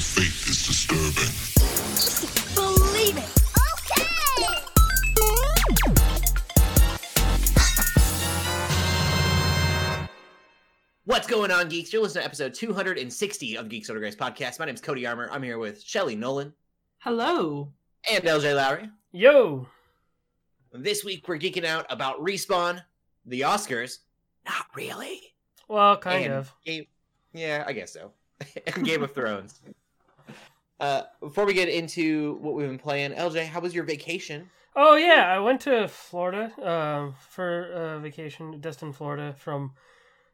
The faith is disturbing. Believe it. Okay. What's going on, geeks? You're listening to episode 260 of the Geeks Under Grace podcast. My name's Cody Armour. I'm here with Shelly Nolan Hello. and LJ Lowry. Yo, This week we're geeking out about Respawn, the Oscars. Not really. well, kind and of. Game, yeah, I guess so. and Game of Thrones. Uh, before we get into what we've been playing, LJ, how was your vacation? Oh yeah, I went to Florida um, for uh, vacation, Destin, Florida, from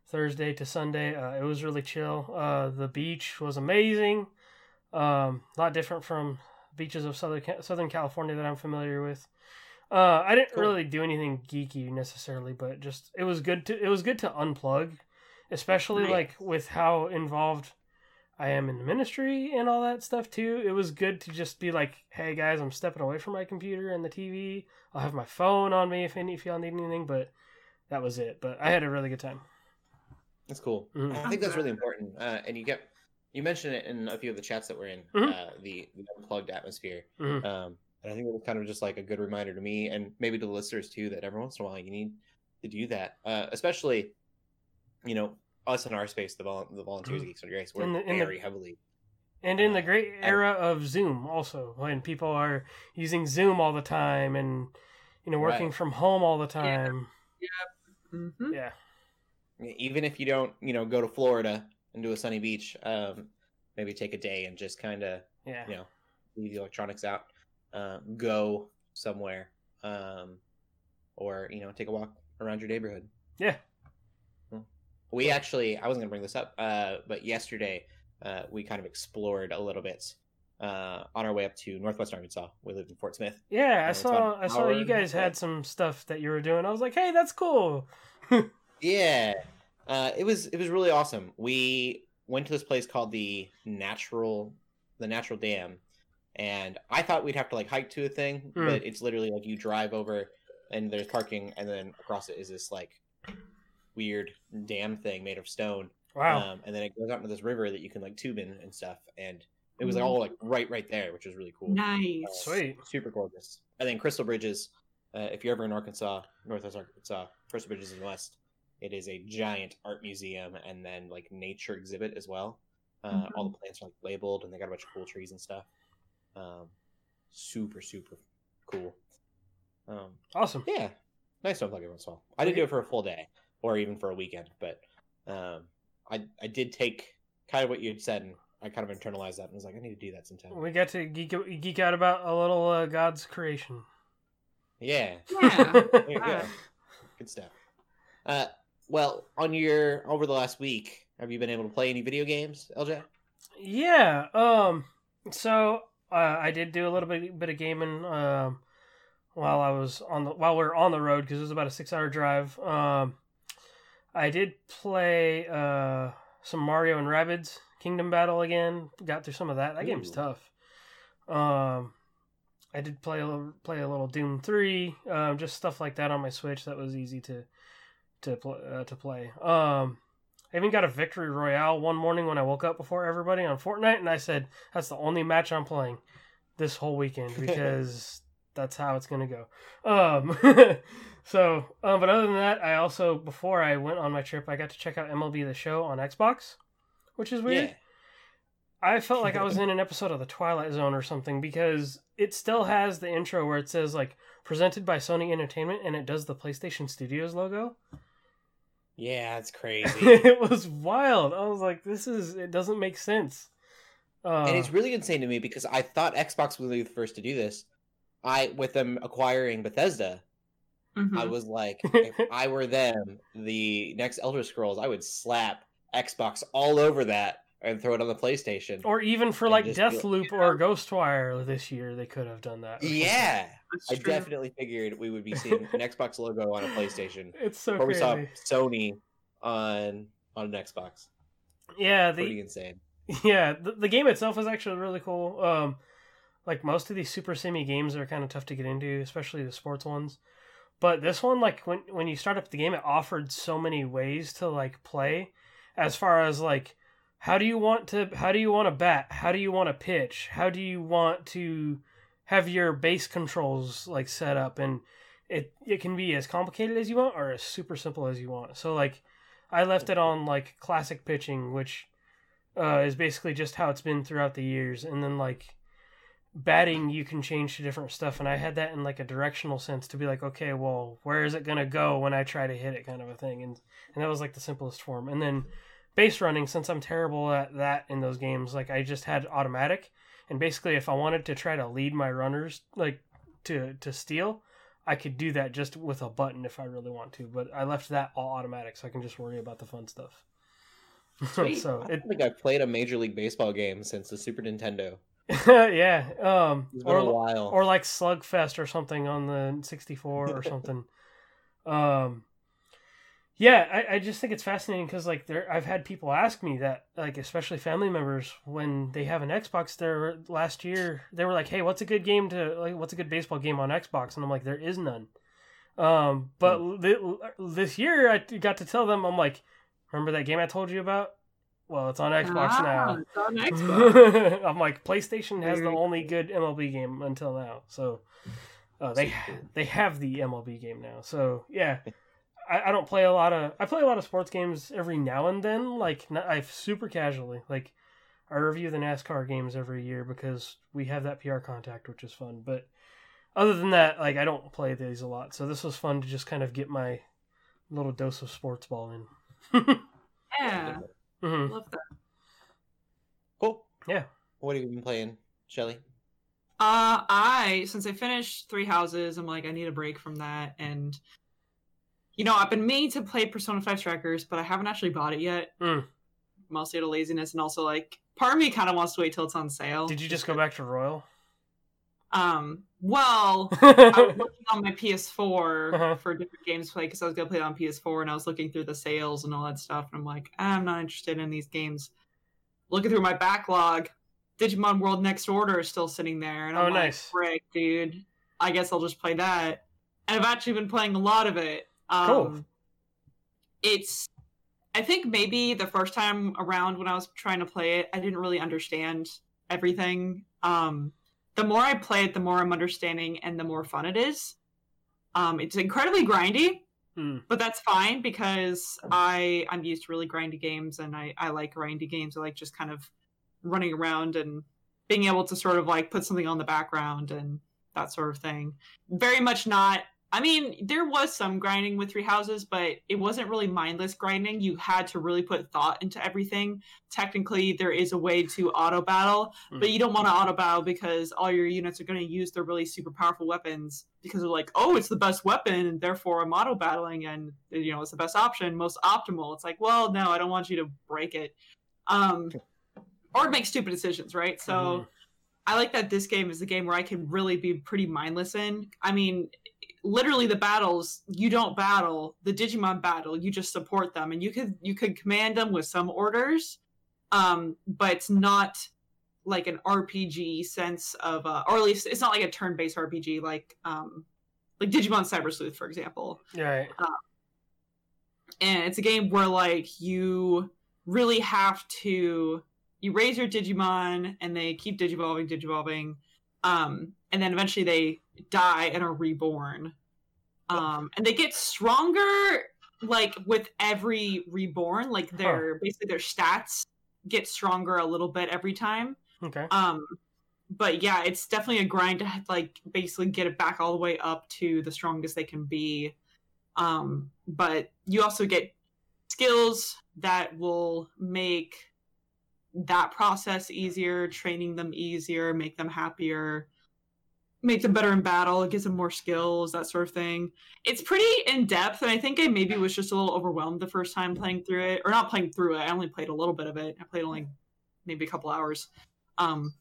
Thursday to Sunday. Uh, it was really chill. Uh, the beach was amazing. Um, a lot different from beaches of Southern Southern California that I'm familiar with. Uh, I didn't Cool. really do anything geeky necessarily, but just it was good to it was good to unplug, especially Nice. like with how involved I am in the ministry and all that stuff too. It was good to just be like, "Hey guys, I'm stepping away from my computer and the TV. I'll have my phone on me if any if y'all need anything." But that was it. But I had a really good time. That's cool. Mhm. I think that's really important. Uh, and you get you mentioned it in a few of the chats that we're in, Mhm. uh, the, the unplugged atmosphere. Mhm. Um, and I think it was kind of just like a good reminder to me and maybe to the listeners too that every once in a while you need to do that. Uh, especially, you know, us in our space, the vol- the volunteers Mhm. Geeks on Grace, we're In the- in the- very heavily. And in the Uh, great era of Zoom, also when people are using Zoom all the time and you know working Right. from home all the time. hmm Yeah. Even if you don't, you know, go to Florida and do a sunny beach, um, maybe take a day and just kind of Yeah. you know, leave the electronics out, uh, go somewhere, um, or you know, take a walk around your neighborhood. Yeah. We actually, I wasn't gonna bring this up, uh, but yesterday, uh, we kind of explored a little bit, uh, on our way up to Northwest Arkansas. We lived in Fort Smith. Yeah, I saw I saw you guys had some stuff that you were doing. I was like, "Hey, that's cool." Yeah, uh, it was it was really awesome. We went to this place called the Natural, the Natural Dam, and I thought we'd have to like hike to a thing, Mm. but it's literally like you drive over, and there's parking, and then across it is this like weird dam thing made of stone, Wow. um, and then it goes out into this river that you can like tube in and stuff, and it was like Mhm. all like right right there, which was really cool. Nice. Sweet. Super gorgeous. And then Crystal Bridges, uh, if you're ever in Arkansas, Northwest Arkansas, Crystal Bridges in the West, it is a giant art museum and then like nature exhibit as well. Uh, All the plants are like labeled and they got a bunch of cool trees and stuff. Um, super, super cool. Um, Awesome. yeah, nice to unplug every once in a while. I didn't do it for a full day or even for a weekend, but um, I I did take kind of what you had said and I kind of internalized that and was like, I need to do that sometime. We got to geek geek out about a little uh, God's creation. Yeah. Yeah. There you go. Good stuff. Uh, well, on your over the last week, have you been able to play any video games, LJ? Yeah. Um. So uh, I did do a little bit bit of gaming um, while I was on the while we were on the road because it was about a six hour drive. Um, I did play uh, some Mario and Rabbids Kingdom Battle again. Got through some of that. That game's Ooh. tough. Um, I did play a little, play a little Doom three. Um, just stuff like that on my Switch. That was easy to to pl- uh, to play. Um. I even got a victory royale one morning when I woke up before everybody on Fortnite, and I said that's the only match I'm playing this whole weekend because that's how it's gonna go. Um, so, um, but other than that, I also before I went on my trip, I got to check out MLB the Show on Xbox, which is weird. Yeah. I felt like I was in an episode of the Twilight Zone or something because it still has the intro where it says like presented by Sony Entertainment and it does the PlayStation Studios logo. Yeah, it's crazy. it was wild. I was like, this is it doesn't make sense. Uh, and it's really insane to me because I thought Xbox was the first to do this. I, with them acquiring Bethesda, Mhm. I was like, if I were them, the next Elder Scrolls, I would slap Xbox all over that and throw it on the PlayStation. or even for like be like, Deathloop or Ghostwire this year, they could have done that. yeah, I definitely figured we would be seeing an Xbox logo on a PlayStation. It's so or we saw Sony on on an Xbox. yeah, Pretty the insane. yeah the, the game itself is actually really cool. Um, like most of these super simi games are kind of tough to get into, especially the sports ones. But this one, like when when you start up the game, it offered so many ways to like play, as far as like how do you want to how do you want to bat? How do you want to pitch? How do you want to have your base controls like set up and it it can be as complicated as you want or as super simple as you want. So like I left it on like classic pitching, which uh, is basically just how it's been throughout the years, and then like batting you can change to different stuff and i had that in like a directional sense to be like okay well where is it going to go when i try to hit it? kind of a thing and and that was like the simplest form and then base running since i'm terrible at that in those games like i just had automatic and basically if i wanted to try to lead my runners like to to steal i could do that just with a button if i really want to but i left that all automatic so i can just worry about the fun stuff. So I it don't think I've played a Major League Baseball game since the Super Nintendo. yeah um or or like Slugfest or something on the 64 or something. um, yeah, I, I just think it's fascinating because like there, I've had people ask me that, like especially family members when they have an Xbox. There last year, they were like, "Hey, what's a good game to like? What's a good baseball game on Xbox?" And I'm like, "There is none." Um, but thi- this year, I got to tell them, I'm like, "Remember that game I told you about? Well, it's on Xbox Ah, now." it's on Xbox. I'm like PlayStation has the only good MLB game until now, so uh, they they have the MLB game now. So yeah, I, I don't play a lot of I play a lot of sports games every now and then, like I super casually. Like I review the NASCAR games every year because we have that PR contact, which is fun. But other than that, like I don't play these a lot. So this was fun to just kind of get my little dose of sports ball in. Yeah, Mhm. love that. Cool. Yeah. What have you been playing, Shelly? Uh, I since I finished Three Houses, I'm like I need a break from that, and you know I've been meaning to play Persona Five Strikers, but I haven't actually bought it yet. Mm. Mostly out of laziness, and also like part of me kind of wants to wait till it's on sale. Did you just go back to Royal? Um, well, I was looking on my PS4 Uh-huh. for different games to play because I was gonna play it on PS4, and I was looking through the sales and all that stuff, and I'm like, I'm not interested in these games. Looking through my backlog, Digimon World Next Order is still sitting there, and I'm Oh, like, nice. frick, dude. I guess I'll just play that. And I've actually been playing a lot of it. Um, Cool. It's, I think maybe the first time around when I was trying to play it, I didn't really understand everything. Um, the more I play it, the more I'm understanding and the more fun it is. Um, it's incredibly grindy, Mm. but that's fine because I I'm used to really grindy games and I I like grindy games. I like just kind of running around and being able to sort of like put something on the background and that sort of thing. Very much not. I mean, there was some grinding with Three Houses, but it wasn't really mindless grinding. You had to really put thought into everything. Technically, there is a way to auto battle, but you don't want to auto battle because all your units are going to use their really super powerful weapons because they're like, oh, it's the best weapon, and therefore I'm auto battling, and you know it's the best option, most optimal. It's like, well, no, I don't want you to break it, um, or make stupid decisions, right? So. Mhm. I like that this game is a game where I can really be pretty mindless in. I mean, literally the battles you don't battle the digimon battle you just support them. And you could you could command them with some orders um but it's not like an rpg sense of uh or at least it's not like a turn-based rpg like um like digimon cyber sleuth for example. Right. and it's a game where like you really have to you raise your digimon and they keep digivolving digivolving. Um and then eventually they die and are reborn. Um and they get stronger like with every reborn like their basically their stats get stronger a little bit every time. Okay. um but yeah it's definitely a grind to like basically get it back all the way up to the strongest they can be. Um but you also get skills that will make that process easier training them easier make them happier make them better in battle it gives them more skills that sort of thing. It's pretty in depth and i think i maybe was just a little overwhelmed the first time playing through it or not playing through it i only played a little bit of it. I played only maybe a couple hours. Um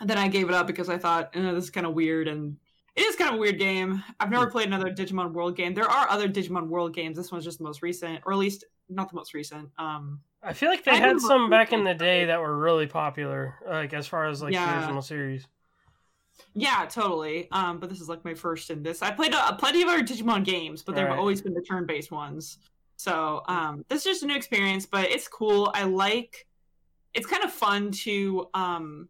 and then i gave it up because i thought eh, this is kind of weird and it is kind of a weird game. I've never played another digimon world game. There are other digimon world games this one's just the most recent or at least not the most recent um. I feel like they I had some back in the day that were really popular, like as far as like the original series. Yeah, totally. Um, but this is like my first in this. I played uh, plenty of other Digimon games, but they've Right. always been the turn-based ones. So um, this is just a new experience, but it's cool. I like it's kind of fun to um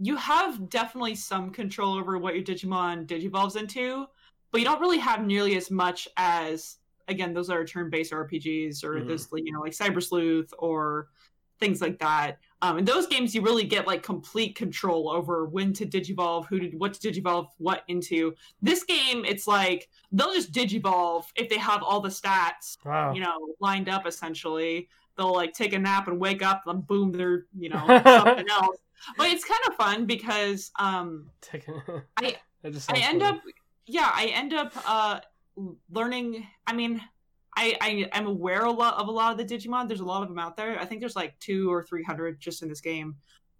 you have definitely some control over what your Digimon digivolves into, but you don't really have nearly as much as again those are turn-based RPGs or Mhm. this you know like Cyber Sleuth or things like that. Um, in those games, you really get like complete control over when to digivolve, who to what to digivolve what into. This game, it's like they'll just digivolve if they have all the stats Wow. you know, lined up essentially. They'll like take a nap and wake up and boom, they're, you know, something else. But it's kind of fun because um I- I end funny. up yeah, I end up uh learning I mean I, I am aware a lot of a lot of the Digimon. There's a lot of them out there. I think there's like two or three hundred just in this game.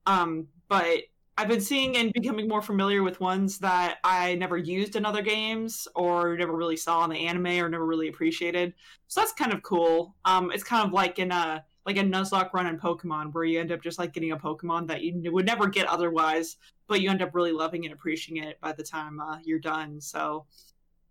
Um, but I've been seeing and becoming more familiar with ones that I never used in other games or never really saw in the anime or never really appreciated. So that's kind of cool. Um, it's kind of like in a like a Nuzlocke run in Pokemon where you end up just like getting a Pokemon that you would never get otherwise, but you end up really loving and appreciating it by the time uh, you're done. So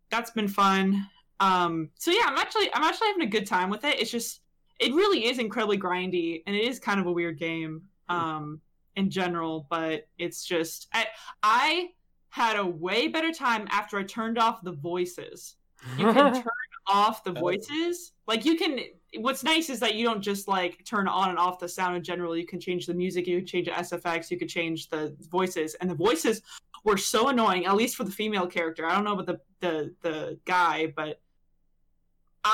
that's been fun. Um, so yeah, I'm actually I'm actually having a good time with it. It's just it really is incredibly grindy and it is kind of a weird game um in general, but it's just I I had a way better time after I turned off the voices. You can turn off the voices. Like you can what's nice is that you don't just like turn on and off the sound in general. You can change the music, you can change the SFX, you could change the voices. And the voices were so annoying, at least for the female character. I don't know about the the the guy, but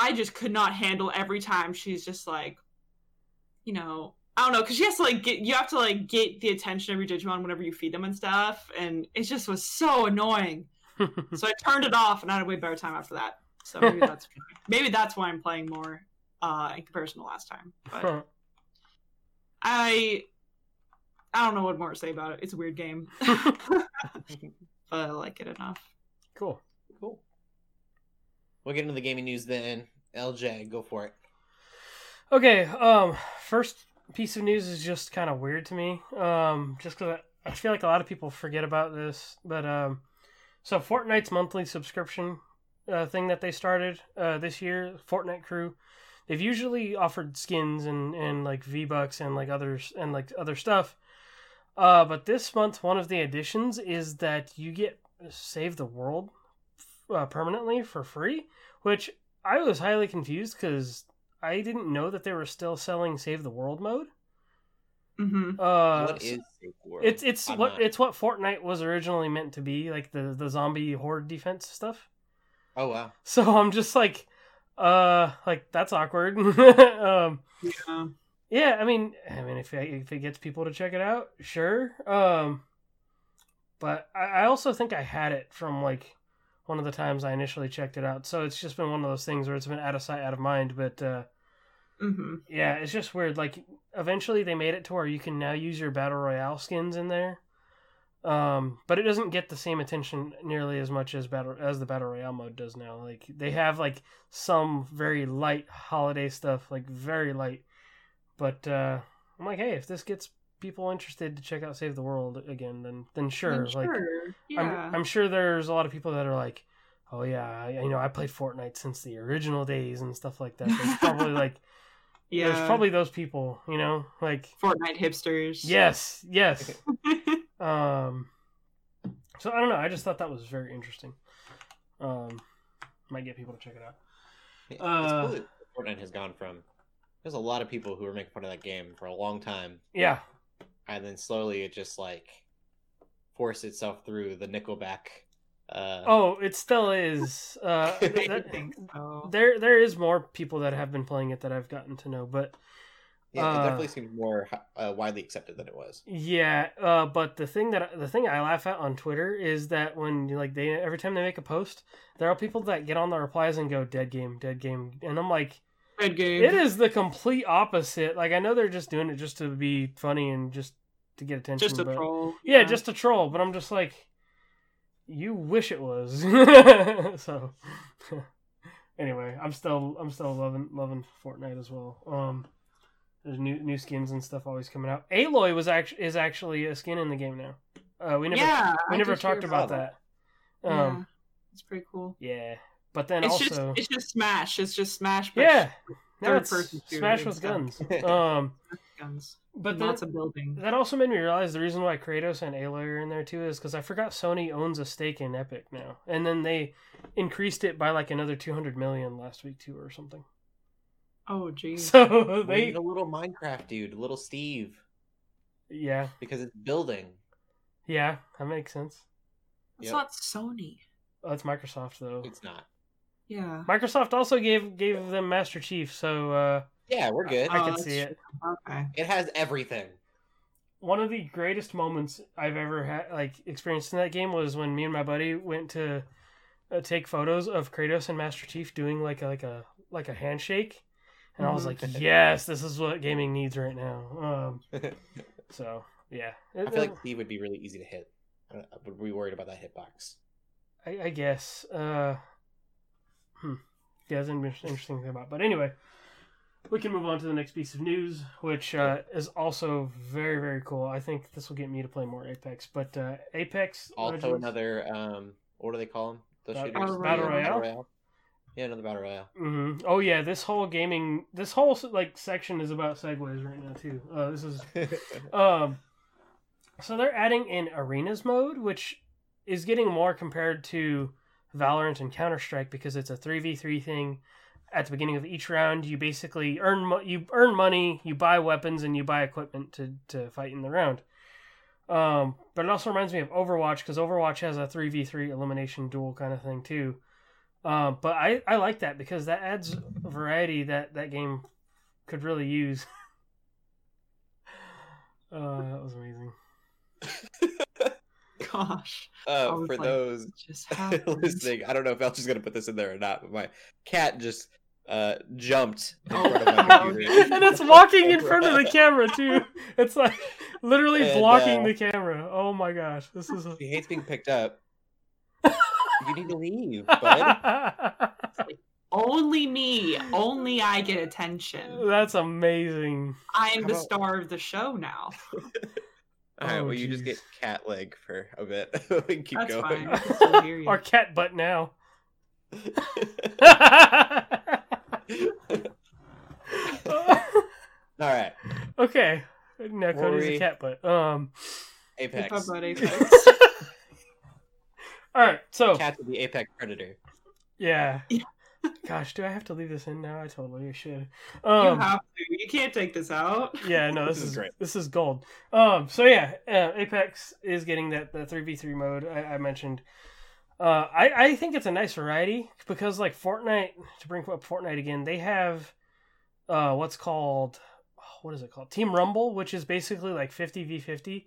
I just could not handle every time she's just like, you know, I don't know, because she has to like get you have to like get the attention of your Digimon whenever you feed them and stuff, and it just was so annoying. so I turned it off, and I had a way better time after that. So maybe that's maybe that's why I'm playing more uh, in comparison to last time. But I I don't know what more to say about it. It's a weird game, but I like it enough. cool. We'll get into the gaming news then. LJ, go for it. Okay, um, first piece of news is just kind of weird to me. Um, just because I, I feel like a lot of people forget about this, but um, so Fortnite's monthly subscription uh, thing that they started uh, this year, Fortnite Crew, they've usually offered skins and and like V Bucks and like others and like other stuff. Uh, but this month, one of the additions is that you get Save the World uh, permanently for free, which I was highly confused because I didn't know that they were still selling Save the World mode. hmm Uh, what is Save the World? it's it's I'm what not- it's what Fortnite was originally meant to be, like the the zombie horde defense stuff. Oh wow. So I'm just like, uh, like that's awkward. um, Yeah. yeah, I mean, I mean, if it, if it gets people to check it out, sure. Um, but I, I also think I had it from like one of the times I initially checked it out. So it's just been one of those things where it's been out of sight, out of mind. But uh, hmm yeah, it's just weird. Like eventually they made it to where you can now use your battle royale skins in there. Um, but it doesn't get the same attention nearly as much as battle as the battle royale mode does now. Like they have like some very light holiday stuff, like very light. But uh, I'm like, hey, if this gets people interested to check out Save the World again, then then sure. Then Like yeah. I'm I'm sure there's a lot of people that are like, oh yeah, I, you know, I played Fortnite since the original days and stuff like that. There's probably like yeah. there's probably those people, you know, like Fortnite hipsters. yes, yes. um, so I don't know. I just thought that was very interesting. Um, might get people to check it out. It's Uh, cool that Fortnite has gone from. There's a lot of people who were making fun of that game for a long time, Yeah, and then slowly it just like forced itself through the Nickelback. Uh, Oh, it still is. Uh, I I that- think so. there, there is more people that have been playing it that I've gotten to know, but yeah, it uh, definitely seems more uh, widely accepted than it was. yeah. Uh, but the thing that the thing I laugh at on Twitter is that when like they every time they make a post, there are people that get on the replies and go "dead game, dead game," and I'm like, Game. it is the complete opposite. Like I know they're just doing it just to be funny and just to get attention, just a but, troll. Yeah, just a troll, but I'm just like, you wish it was. so, anyway, I'm still I'm still loving loving Fortnite as well. Um, there's new new skins and stuff always coming out. Aloy was actually is actually a skin in the game now. Uh, we never yeah. we I never talked about that. Um, yeah, it's pretty cool. yeah, but then It's also just it's just Smash. It's just Smash. But yeah, third it's person shooter Smash with guns. Um, guns. But and then, lots of building. that also made me realize the reason why Kratos and Aloy are in there too is because I forgot Sony owns a stake in Epic now, and then they increased it by like another two hundred million last week too, or something. Oh geez. So they, a little Minecraft dude, little Steve, yeah, because it's building. yeah, that makes sense. It's Yep. not Sony. Oh, it's Microsoft though. It's not. Yeah. Microsoft also gave gave them Master Chief, so uh, Yeah, we're good. I Oh, can that's see it. Okay. It has everything. one of the greatest moments I've ever had, like experienced in that game, was when me and my buddy went to uh, take photos of Kratos and Master Chief doing like a, like a like a handshake, and I was like, yes, this is what gaming needs right now. Um, so yeah, I feel like Steve would be really easy to hit. I I would be worried about that hitbox. I, I guess. Uh, hmm. Yeah, that's an interesting thing about. But anyway, we can move on to the next piece of news, which uh, is also very very cool. I think this will get me to play more Apex. But uh, Apex Also, Legends- another um, what do they call them? Those Battle- shooters. Battle Yeah, Royale? Yeah, another battle royale. hmm Oh yeah, this whole gaming, this whole like section is about segues right now too. Uh, this is um, so they're adding in arenas mode, which is getting more compared to Valorant and Counter Strike because it's a three v three thing. At the beginning of each round, you basically earn mo- you earn money, you buy weapons, and you buy equipment to to fight in the round. Um, but it also reminds me of Overwatch because Overwatch has a three v three elimination duel kind of thing too. Um, but I, I like that because that adds variety that that game could really use. uh, that was amazing. Gosh. uh, for like, those It just happened. listening, I don't know if Elch gonna put this in there or not, but my cat just uh, jumped in Oh, front of my and it's walking in front of the camera too. It's like literally And, blocking uh, the camera. Oh my gosh, this is. A... She hates being picked up. you need to leave, bud. Only me. Only I get attention. That's amazing. I'm How the about- star of the show now. All right, Oh, well, you just get cat leg for a bit. we keep That's going. fine. I can still hear you. Our cat butt now. All right, okay. Now Cody's a cat butt. Um. Apex. Apex. All right. So Cat's the apex predator. yeah. Yeah. Gosh, do I have to leave this in now? I totally should. you Um. have to. You can't take this out. yeah. No. This, This is is great. This is gold. Um. So yeah, uh, Apex is getting that that three v three mode I, I mentioned. Uh, I I think it's a nice variety because like Fortnite to bring up Fortnite again, they have uh what's called what is it called Team Rumble, which is basically like fifty v fifty.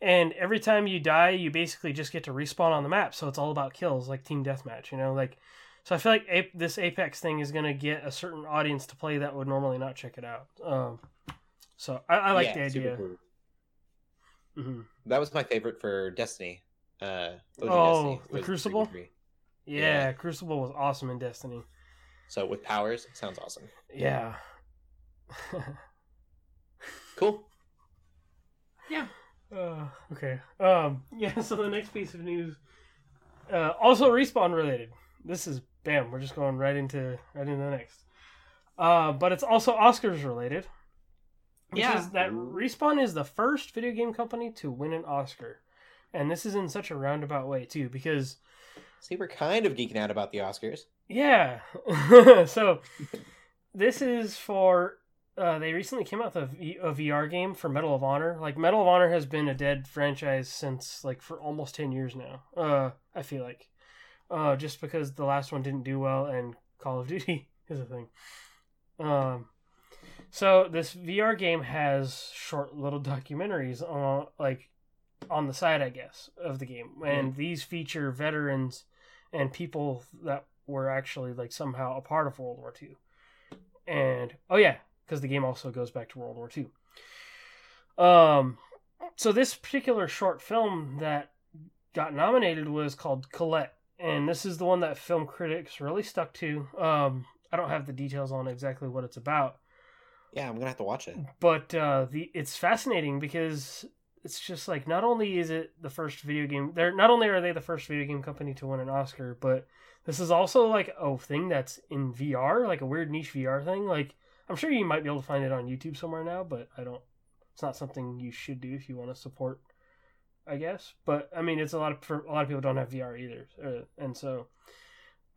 And every time you die, you basically just get to respawn on the map. So it's all about kills, like team deathmatch. You know, like so. I feel like Ape, this Apex thing is gonna get a certain audience to play that would normally not check it out. Um, so I, I like Yeah, the idea. cool. hmm That was my favorite for Destiny. Uh, Oh, Destiny the Crucible? Yeah, Yeah. Crucible was awesome in Destiny. So with powers, sounds awesome. Yeah. Cool. Yeah. Uh, okay. Um. Yeah. So the next piece of news, uh, also respawn related. This is bam. We're just going right into right into the next. Uh, but it's also Oscars related. Which Yeah. is that Respawn is the first video game company to win an Oscar, and this is in such a roundabout way too because See, we're kind of geeking out about the Oscars. Yeah. so this is for uh, they recently came out with a, v- a VR game for Medal of Honor. Like Medal of Honor has been a dead franchise since like for almost 10 years now. Uh I feel like. Uh just because the last one didn't do well and Call of Duty is a thing. Um so this VR game has short little documentaries on like on the side I guess of the game. And these feature veterans and people that were actually like somehow a part of World War II. And oh yeah, because the game also goes back to World War II. Um, so this particular short film that got nominated was called Colette, and this is the one that film critics really stuck to. Um, I don't have the details on exactly what it's about, Yeah, I'm gonna have to watch it. but uh, the it's fascinating because it's just like not only is it the first video game they're not only are they the first video game company to win an Oscar, but this is also like a thing that's in VR, like a weird niche VR thing. Like I'm sure you might be able to find it on YouTube somewhere now, but I don't it's not something you should do if you want to support, I guess. But I mean, it's a lot of for a lot of people don't have VR either, uh, and so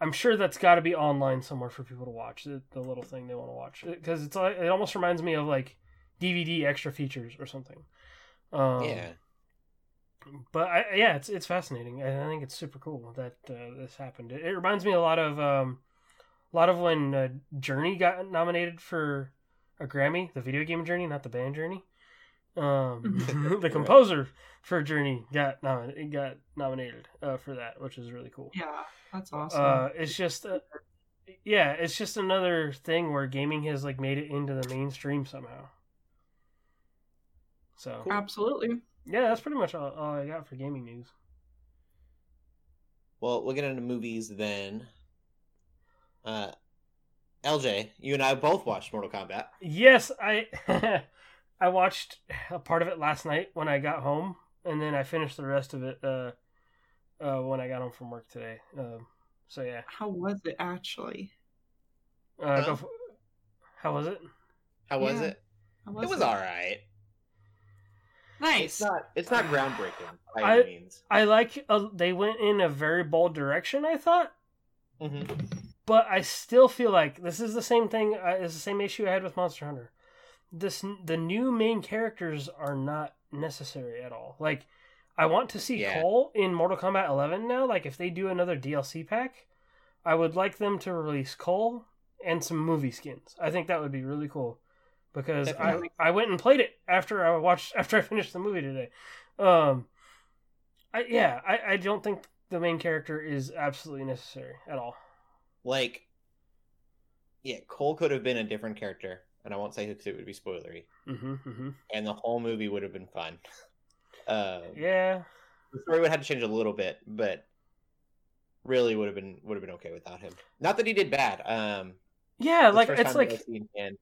I'm sure that's got to be online somewhere for people to watch the, the little thing they want to watch because it's like it almost reminds me of like DVD extra features or something. Um, yeah. but I, yeah, it's it's fascinating. I think it's super cool that uh, this happened. It, it reminds me a lot of um, a lot of when uh, Journey got nominated for a Grammy, the video game Journey, not the band Journey. Um, the composer for Journey got nom- got nominated uh, for that, which is really cool. Yeah, that's awesome. Uh, it's just, uh, yeah, it's just another thing where gaming has like made it into the mainstream somehow. So Cool. Absolutely. yeah, that's pretty much all, all I got for gaming news. Well, we'll get into movies then. Uh, LJ, you and I both watched Mortal Kombat. Yes, I I watched a part of it last night when I got home, and then I finished the rest of it uh, uh, when I got home from work today. Um, so yeah, How was it actually? uh, Huh? go for, how was it? How was Yeah. it? How it was all right. Nice. It's not. It's not groundbreaking by I- any means. I like uh, they went in a very bold direction. I thought, hmm but I still feel like this is the same thing. Uh, is the same issue I had with Monster Hunter. This the new main characters are not necessary at all. Like, I want to see Yeah. Cole in Mortal Kombat 11 now. Like, if they do another DLC pack, I would like them to release Cole and some movie skins. I think that would be really cool because I, I went and played it after I watched after I finished the movie today. Um, I yeah, I, I don't think the main character is absolutely necessary at all. Like, yeah, Cole could have been a different character, and I won't say who because it would be spoilery. Mm-hmm, mm-hmm. And the whole movie would have been fun. Um, Yeah, the story would have had to change a little bit, but really would have been would have been okay without him. Not that he did bad. Um, yeah, like it's like him,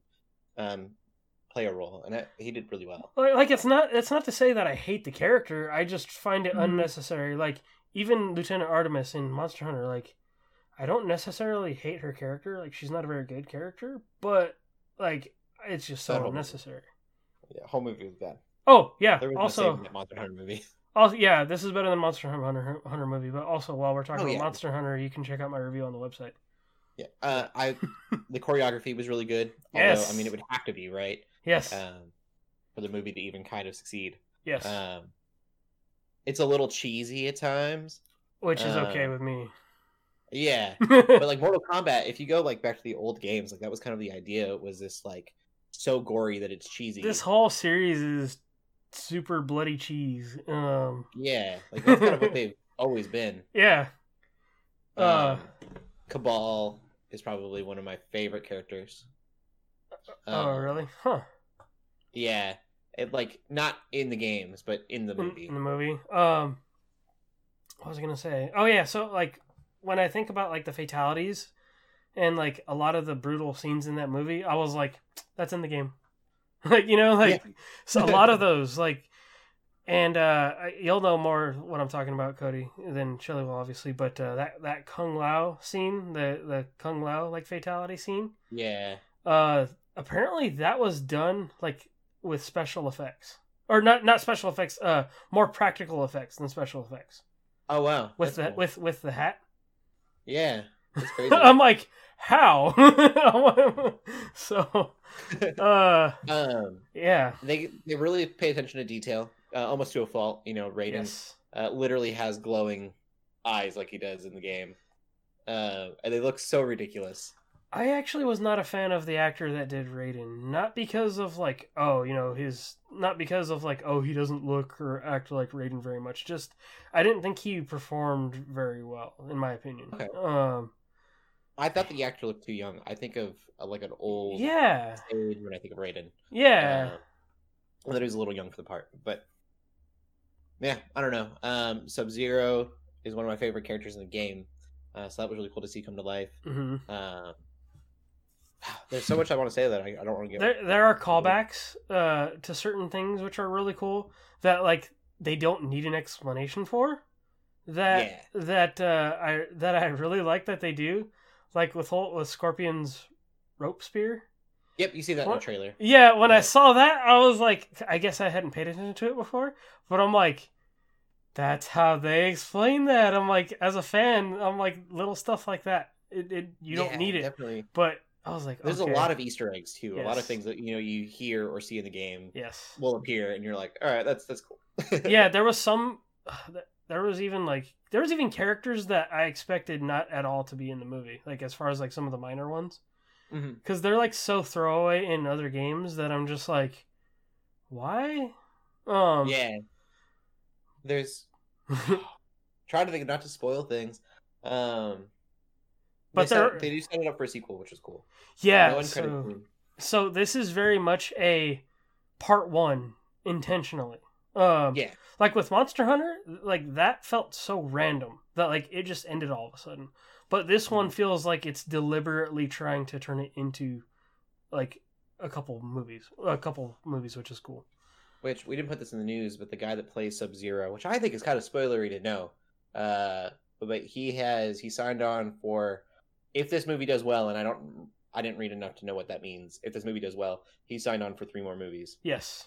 um, play a role, and he did really well. like it's not it's not to say that I hate the character. I just find it Mhm. unnecessary. Like even Lieutenant Artemis in Monster Hunter, like I don't necessarily hate her character. Like she's not a very good character, but like it's just so That whole movie. unnecessary. Yeah, whole movie was bad. Oh yeah, There was also Monster Hunter movie. Also, yeah, this is better than Monster Hunter Hunter movie. But also, while we're talking Oh, about yeah. Monster Hunter, you can check out my review on the website. Yeah, uh, I the choreography was really good. Yes. I mean, it would have to be right Yes, um, for the movie to even kind of succeed. yes, Um, it's a little cheesy at times. which is okay uh, with me. Yeah, but like Mortal Kombat, if you go like back to the old games, like that was kind of the idea. It was this like so gory that it's cheesy? this whole series is super bloody cheese. Um, yeah, like that's kind of what they've always been. yeah, Uh, Um, Kabal is probably one of my favorite characters. oh Um, really? Huh? Yeah, it like not in the games, but in the movie. in the movie. Um, what was I gonna say? Oh yeah, so like when I think about like the fatalities and like a lot of the brutal scenes in that movie, I was like, that's in the game. like you know, like Yeah. so a lot of those like and uh you'll know more what I'm talking about cody than Shelly will obviously but uh that that kung lao scene the the kung lao like fatality scene Yeah, uh apparently that was done like with special effects or not not special effects uh more practical effects than special effects Oh wow, with That's the cool. with with the hat yeah, that's crazy. i'm like how so uh um, yeah they they really pay attention to detail, uh, almost to a fault. You know, Raiden yes uh, literally has glowing eyes like he does in the game, uh, and they look so ridiculous. I actually was not a fan of the actor that did Raiden. Not because of like, oh, you know, his not because of like, oh, he doesn't look or act like Raiden very much. Just I didn't think he performed very well, in my opinion. Okay. Um, I thought the actor looked too young. I think of uh, like an old yeah, age when I think of Raiden. yeah, Uh, thought he was a little young for the part, but yeah, I don't know. Um, Sub Zero is one of my favorite characters in the game, uh, so that was really cool to see come to life. hmm Um, there's so much I want to say that I, I don't want to get. There there are callbacks uh to certain things which are really cool that like they don't need an explanation for. That that uh I that I really like that they do, like with whole with Scorpion's rope spear. Yep, you see that in the trailer. Yeah, when I saw that, I was like, I guess I hadn't paid attention to it before, but I'm like, that's how they explain that. I'm like, as a fan, I'm like, little stuff like that. It, it you don't need it, Definitely. but I was like, There's okay. a lot of Easter eggs too. A lot of things that you know you hear or see in the game yes, will appear, and you're like, all right, that's that's cool. yeah. There was some, there was even like there was even characters that I expected not at all to be in the movie, like as far as like some of the minor ones. Because they're like so throwaway in other games that I'm just like, why? Um, Yeah. There's trying to think not to spoil things. Um, But they, set- they do set it up for a sequel, which is cool. yeah. no so, so this is very much a part one intentionally. Um, Yeah, like with Monster Hunter, like that felt so random that like it just ended all of a sudden. But this one feels like it's deliberately trying to turn it into like a couple movies, a couple movies, which is cool. which we didn't put this in the news, but the guy that plays Sub Zero, which I think is kind of spoilery to know, uh, but he has he signed on for if this movie does well, and I don't, I didn't read enough to know what that means. If this movie does well, he signed on for three more movies. Yes.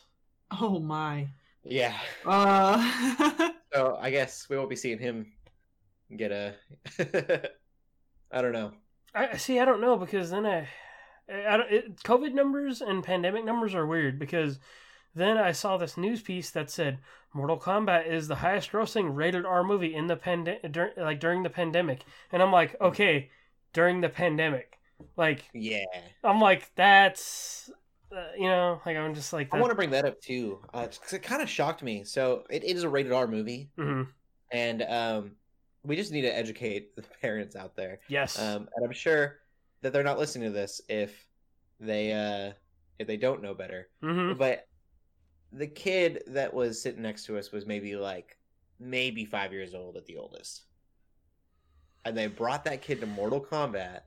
Oh my. Yeah, Uh. so I guess we won't be seeing him get a. I don't know. I see. I don't know because then I, I don't. It, COVID numbers and pandemic numbers are weird because then I saw this news piece that said Mortal Kombat is the highest grossing rated R movie in the pandemic, dur- like during the pandemic, and I'm like, okay, during the pandemic, like Yeah, I'm like that's, uh, you know, like I'm just like I want to bring that up too, because it kind of shocked me. So it, it is a rated R movie, hmm and um, we just need to educate the parents out there. Yes. Um, and I'm sure that they're not listening to this if they uh, if they don't know better. hmm But the kid that was sitting next to us was maybe like maybe five years old at the oldest, and they brought that kid to Mortal Kombat,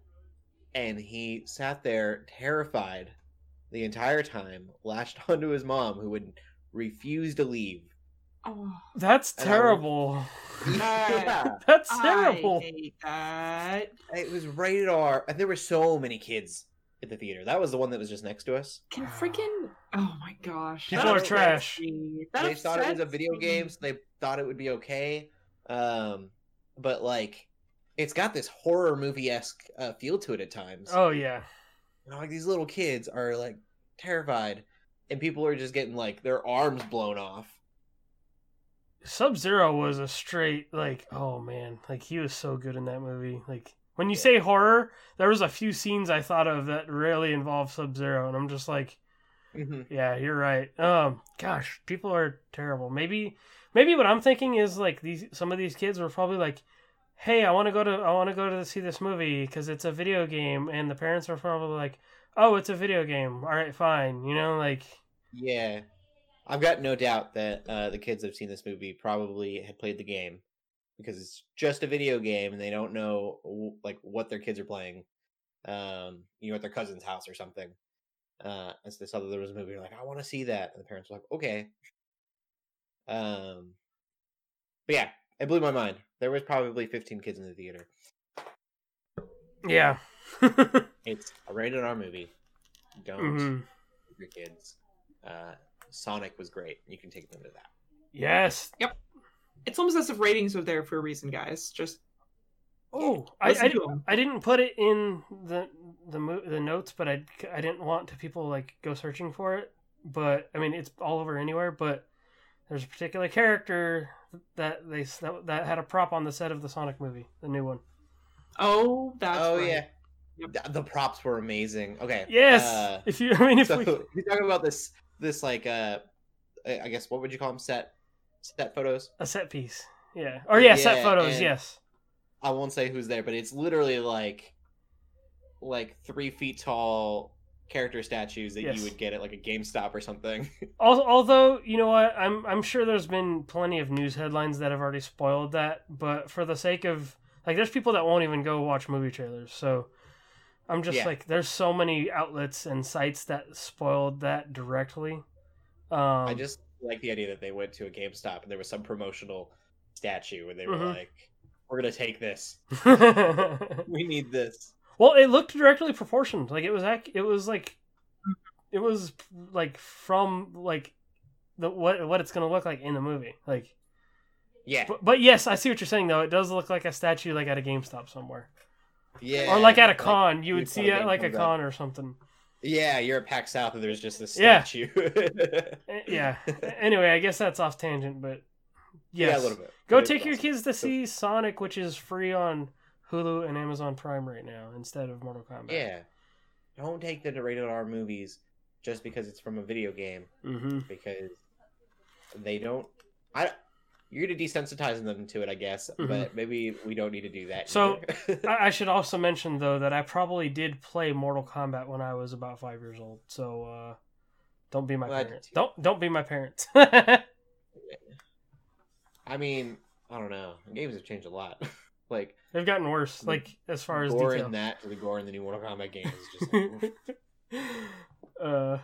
and he sat there terrified the entire time, latched onto his mom, who would refuse to leave. oh, That's and I was- terrible. yeah, That's I terrible. hate that. it was rated R, and there were so many kids at the theater. That was the one that was just next to us. Can freaking. Oh my gosh. People are trash. they thought it was a video me. game, so they thought it would be okay. Um, but like, it's got this horror movie esque uh, feel to it at times. Oh yeah. You know, like these little kids are like terrified, and people are just getting like their arms blown off. Sub Zero was a straight like oh man, like he was so good in that movie. Like when you say horror, there was a few scenes I thought of that really involved Sub Zero, and I'm just like, Mhm. yeah, you're right. Um, gosh, people are terrible. Maybe, maybe what I'm thinking is like these some of these kids were probably like, hey, I want to go to I want to go to see this movie because it's a video game, and the parents are probably like, oh, it's a video game. All right, fine. You know, like Yeah, I've got no doubt that uh, the kids have seen this movie probably had played the game because it's just a video game and they don't know like what their kids are playing. Um, you know, at their cousin's house or something. Uh, and so they saw that there was a movie. They're like, I want to see that, and the parents were like, okay. Um, but yeah, it blew my mind. There was probably 15 kids in the theater. yeah. It's a rated R movie. Don't Mhm. your kids. Uh, Sonic was great. You can take them to that. Yes. Yep. It's almost as if ratings were there for a reason, guys. Just Oh, I, I, to didn't, 'em. I didn't put it in the the mo- the notes, but I I didn't want to people like go searching for it. But I mean, it's all over anywhere. But there's a particular character that they that, that had a prop on the set of the Sonic movie, the new one. oh, that's oh right. yeah, Yep. The props were amazing. Okay, Yes. uh, if you, I mean, if so we, you're talking about this this like uh, I I guess what would you call them set set photos? a set piece, yeah, or yeah, set photos, yes. I won't say who's there, but it's literally like like three feet tall character statues that Yes. you would get at like a GameStop or something. Although you know what, I'm I'm sure there's been plenty of news headlines that have already spoiled that. But for the sake of like, there's people that won't even go watch movie trailers. So I'm just Yeah. like, there's so many outlets and sites that spoiled that directly. Um, I just like the idea that they went to a GameStop and there was some promotional statue and they were Mhm. like, "We're gonna take this. We need this." Well, it looked directly proportioned. Like it was ac- it was like it was like from like the what what it's gonna look like in the movie. Like, Yeah, but, but yes, I see what you're saying though. It does look like a statue like at a GameStop somewhere, yeah. or like at a con. you would see it like a con or something. Yeah, you're at PAX South and there's just this statue. Eh, Yeah. anyway, I guess that's off tangent, but yes. Yeah, a little bit. Go take your awesome. kids to see Sonic, which is free on Hulu and Amazon Prime right now instead of Mortal Kombat. Yeah. Don't take the rated R movies just because it's from a video game Mm-hmm. because they don't. I. You're gonna desensitize them to it, I guess, Mhm. but maybe we don't need to do that. So. I, I should also mention though that I probably did play Mortal Kombat when I was about five years old. So uh, don't be my Well, parents. Don't don't be my parents. I mean, I don't know. Games have changed a lot. like They've gotten worse, like as far as gore detail. in that to the gore in the new Mortal Kombat games is just like, uh,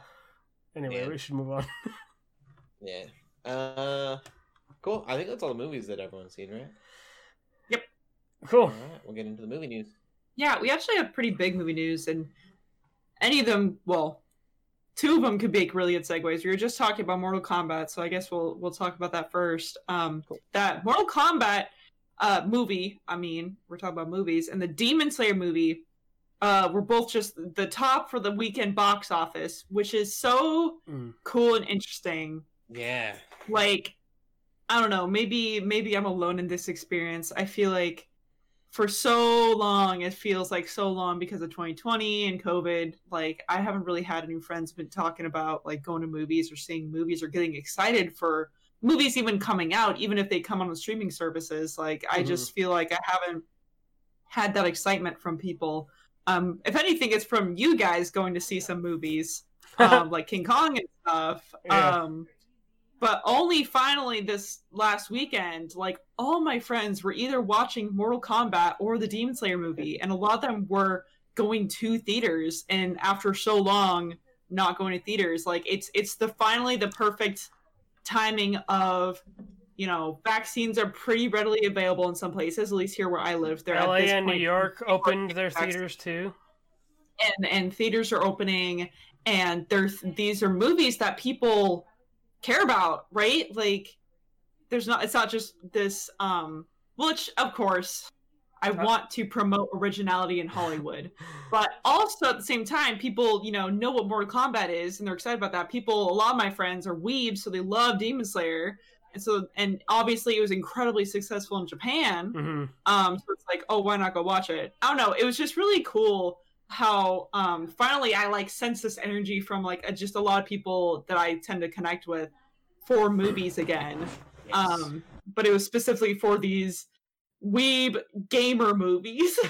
anyway, Man. we should move on. yeah. Uh, cool. I think that's all the movies that everyone's seen, right? Yep. Cool. right, we'll get into the movie news. Yeah, we actually have pretty big movie news, and any of them, well, two of them could make really good segues. We were just talking about Mortal Kombat, so I guess we'll we'll talk about that first. Um, that Mortal Kombat uh, movie, I mean, we're talking about movies, and the Demon Slayer movie uh, were both just the top for the weekend box office, which is so Mm. cool and interesting. Yeah. Like, I don't know, maybe maybe I'm alone in this experience. I feel like for so long it feels like so long because of 2020 and covid like i haven't really had any friends been talking about like going to movies or seeing movies or getting excited for movies even coming out even if they come on the streaming services like i Mhm. just feel like i haven't had that excitement from people um if anything it's from you guys going to see some movies um like king kong and stuff Yeah. um but only finally this last weekend, like all my friends were either watching Mortal Kombat or the Demon Slayer movie, and a lot of them were going to theaters. And after so long not going to theaters, like it's it's the finally the perfect timing of you know vaccines are pretty readily available in some places, at least here where I live. They're LA and New York opened their vaccine- theaters too. and and theaters are opening and there's these are movies that people care about right like there's not it's not just this um which of course i want to promote originality in hollywood. But also at the same time people you know know what mortal kombat is and they're excited about that. People a lot of my friends are weebs so they love demon slayer. And so and obviously it was incredibly successful in japan. Hmm um, so it's like, oh, why not go watch it? I don't know. It was just really cool how um finally I like sense this energy from like uh, just a lot of people that I tend to connect with for movies again. Um, but it was specifically for these weeb gamer movies.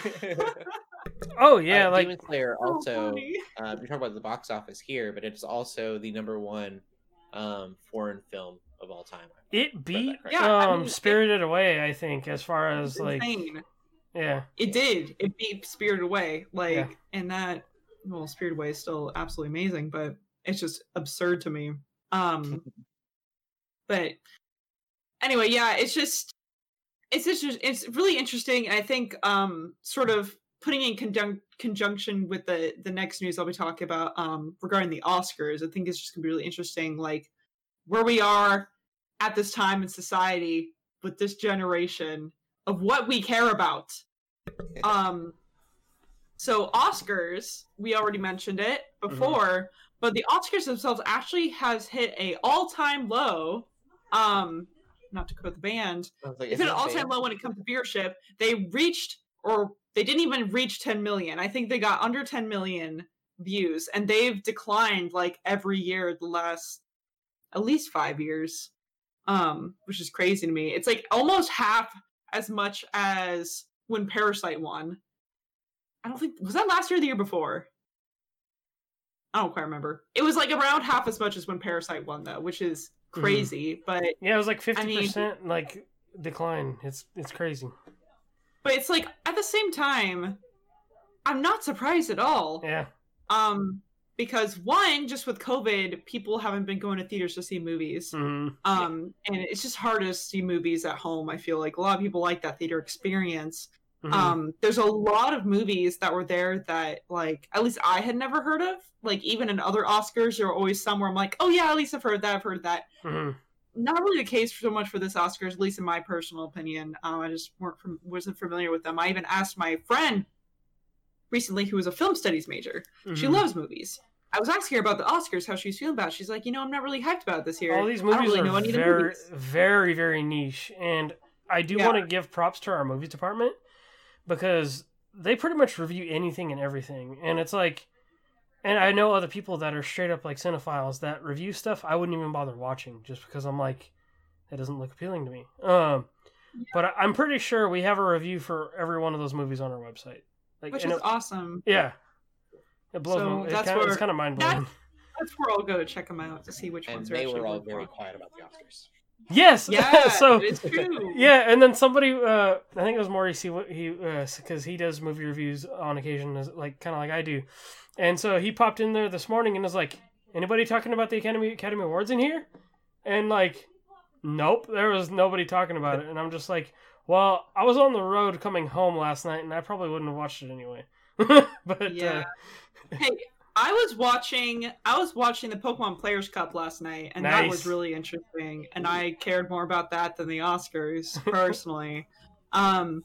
Oh yeah, Uh, like Demon Slayer also. funny. uh, you're talking about the box office here, but it's also the number one um, foreign film of all time. it beat correct. Yeah, I um mean, it- Spirited Away. I think as far as like insane. yeah, It did. It beat Spirited Away. Like, Yeah. and that, well, Spirited Away is still absolutely amazing, but it's just absurd to me. Um, but anyway, yeah, it's just, it's just, it's really interesting. I think, um, sort of putting in conjunc- conjunction with the the next news I'll be talking about, um, regarding the Oscars, I think it's just gonna be really interesting, like where we are at this time in society with this generation of what we care about. Um, so Oscars, we already mentioned it before, but the Oscars themselves actually has hit a all-time low. Um, not to quote the band, like, it's is hit it an all-time low when it comes to viewership. They reached, or they didn't even reach 10 million. I think they got under 10 million views, and they've declined like every year the last at least five years, um, which is crazy to me. It's like almost half as much as when Parasite won. I don't think was that last year or the year before. I don't quite remember. It was like around half as much as when Parasite won, though, which is Mhm. crazy. But yeah, it was like fifty percent like decline. It's it's crazy. but it's like at the same time, I'm not surprised at all. Yeah, Um, because one, just with COVID, people haven't been going to theaters to see movies. hmm Um, and it's just hard to see movies at home. I feel like a lot of people like that theater experience. Mhm. um there's a lot of movies that were there that like at least i had never heard of like even in other oscars there are always somewhere i'm like oh yeah at least i've heard that i've heard that Mhm. not really the case so much for this oscars at least in my personal opinion um i just weren't from, wasn't familiar with them i even asked my friend recently who was a film studies major she Mhm. loves movies i was asking her about the oscars how she's feeling about it. she's like you know i'm not really hyped about this year All these movies really know are any of the very, movies." very, very niche, and I do Yeah. want to give props to our movies department because they pretty much review anything and everything, and it's like, and I know other people that are straight up like cinephiles that review stuff I wouldn't even bother watching just because I'm like, that doesn't look appealing to me. Um, but I- I'm pretty sure we have a review for every one of those movies on our website. Like, which is it- awesome yeah, it blows So me. It that's kinda, it's where- kind of mind blowing. that's where i'll go to check them out to see which And ones are they actually were all very quiet about the Oscars. Yes, Yeah, so it's true. Yeah, and then somebody, uh, I think it was Maurice, he, he, because he does movie reviews on occasion, as- like kind of like I do, and so he popped in there this morning and was like, "Anybody talking about the Academy Academy Awards in here?" And like, nope, there was nobody talking about it, and I'm just like, "Well, I was on the road coming home last night, and I probably wouldn't have watched it anyway." but Yeah. uh, hey, I was watching I was watching the Pokemon Players Cup last night, and that was really interesting. And I cared more about that than the Oscars personally. um,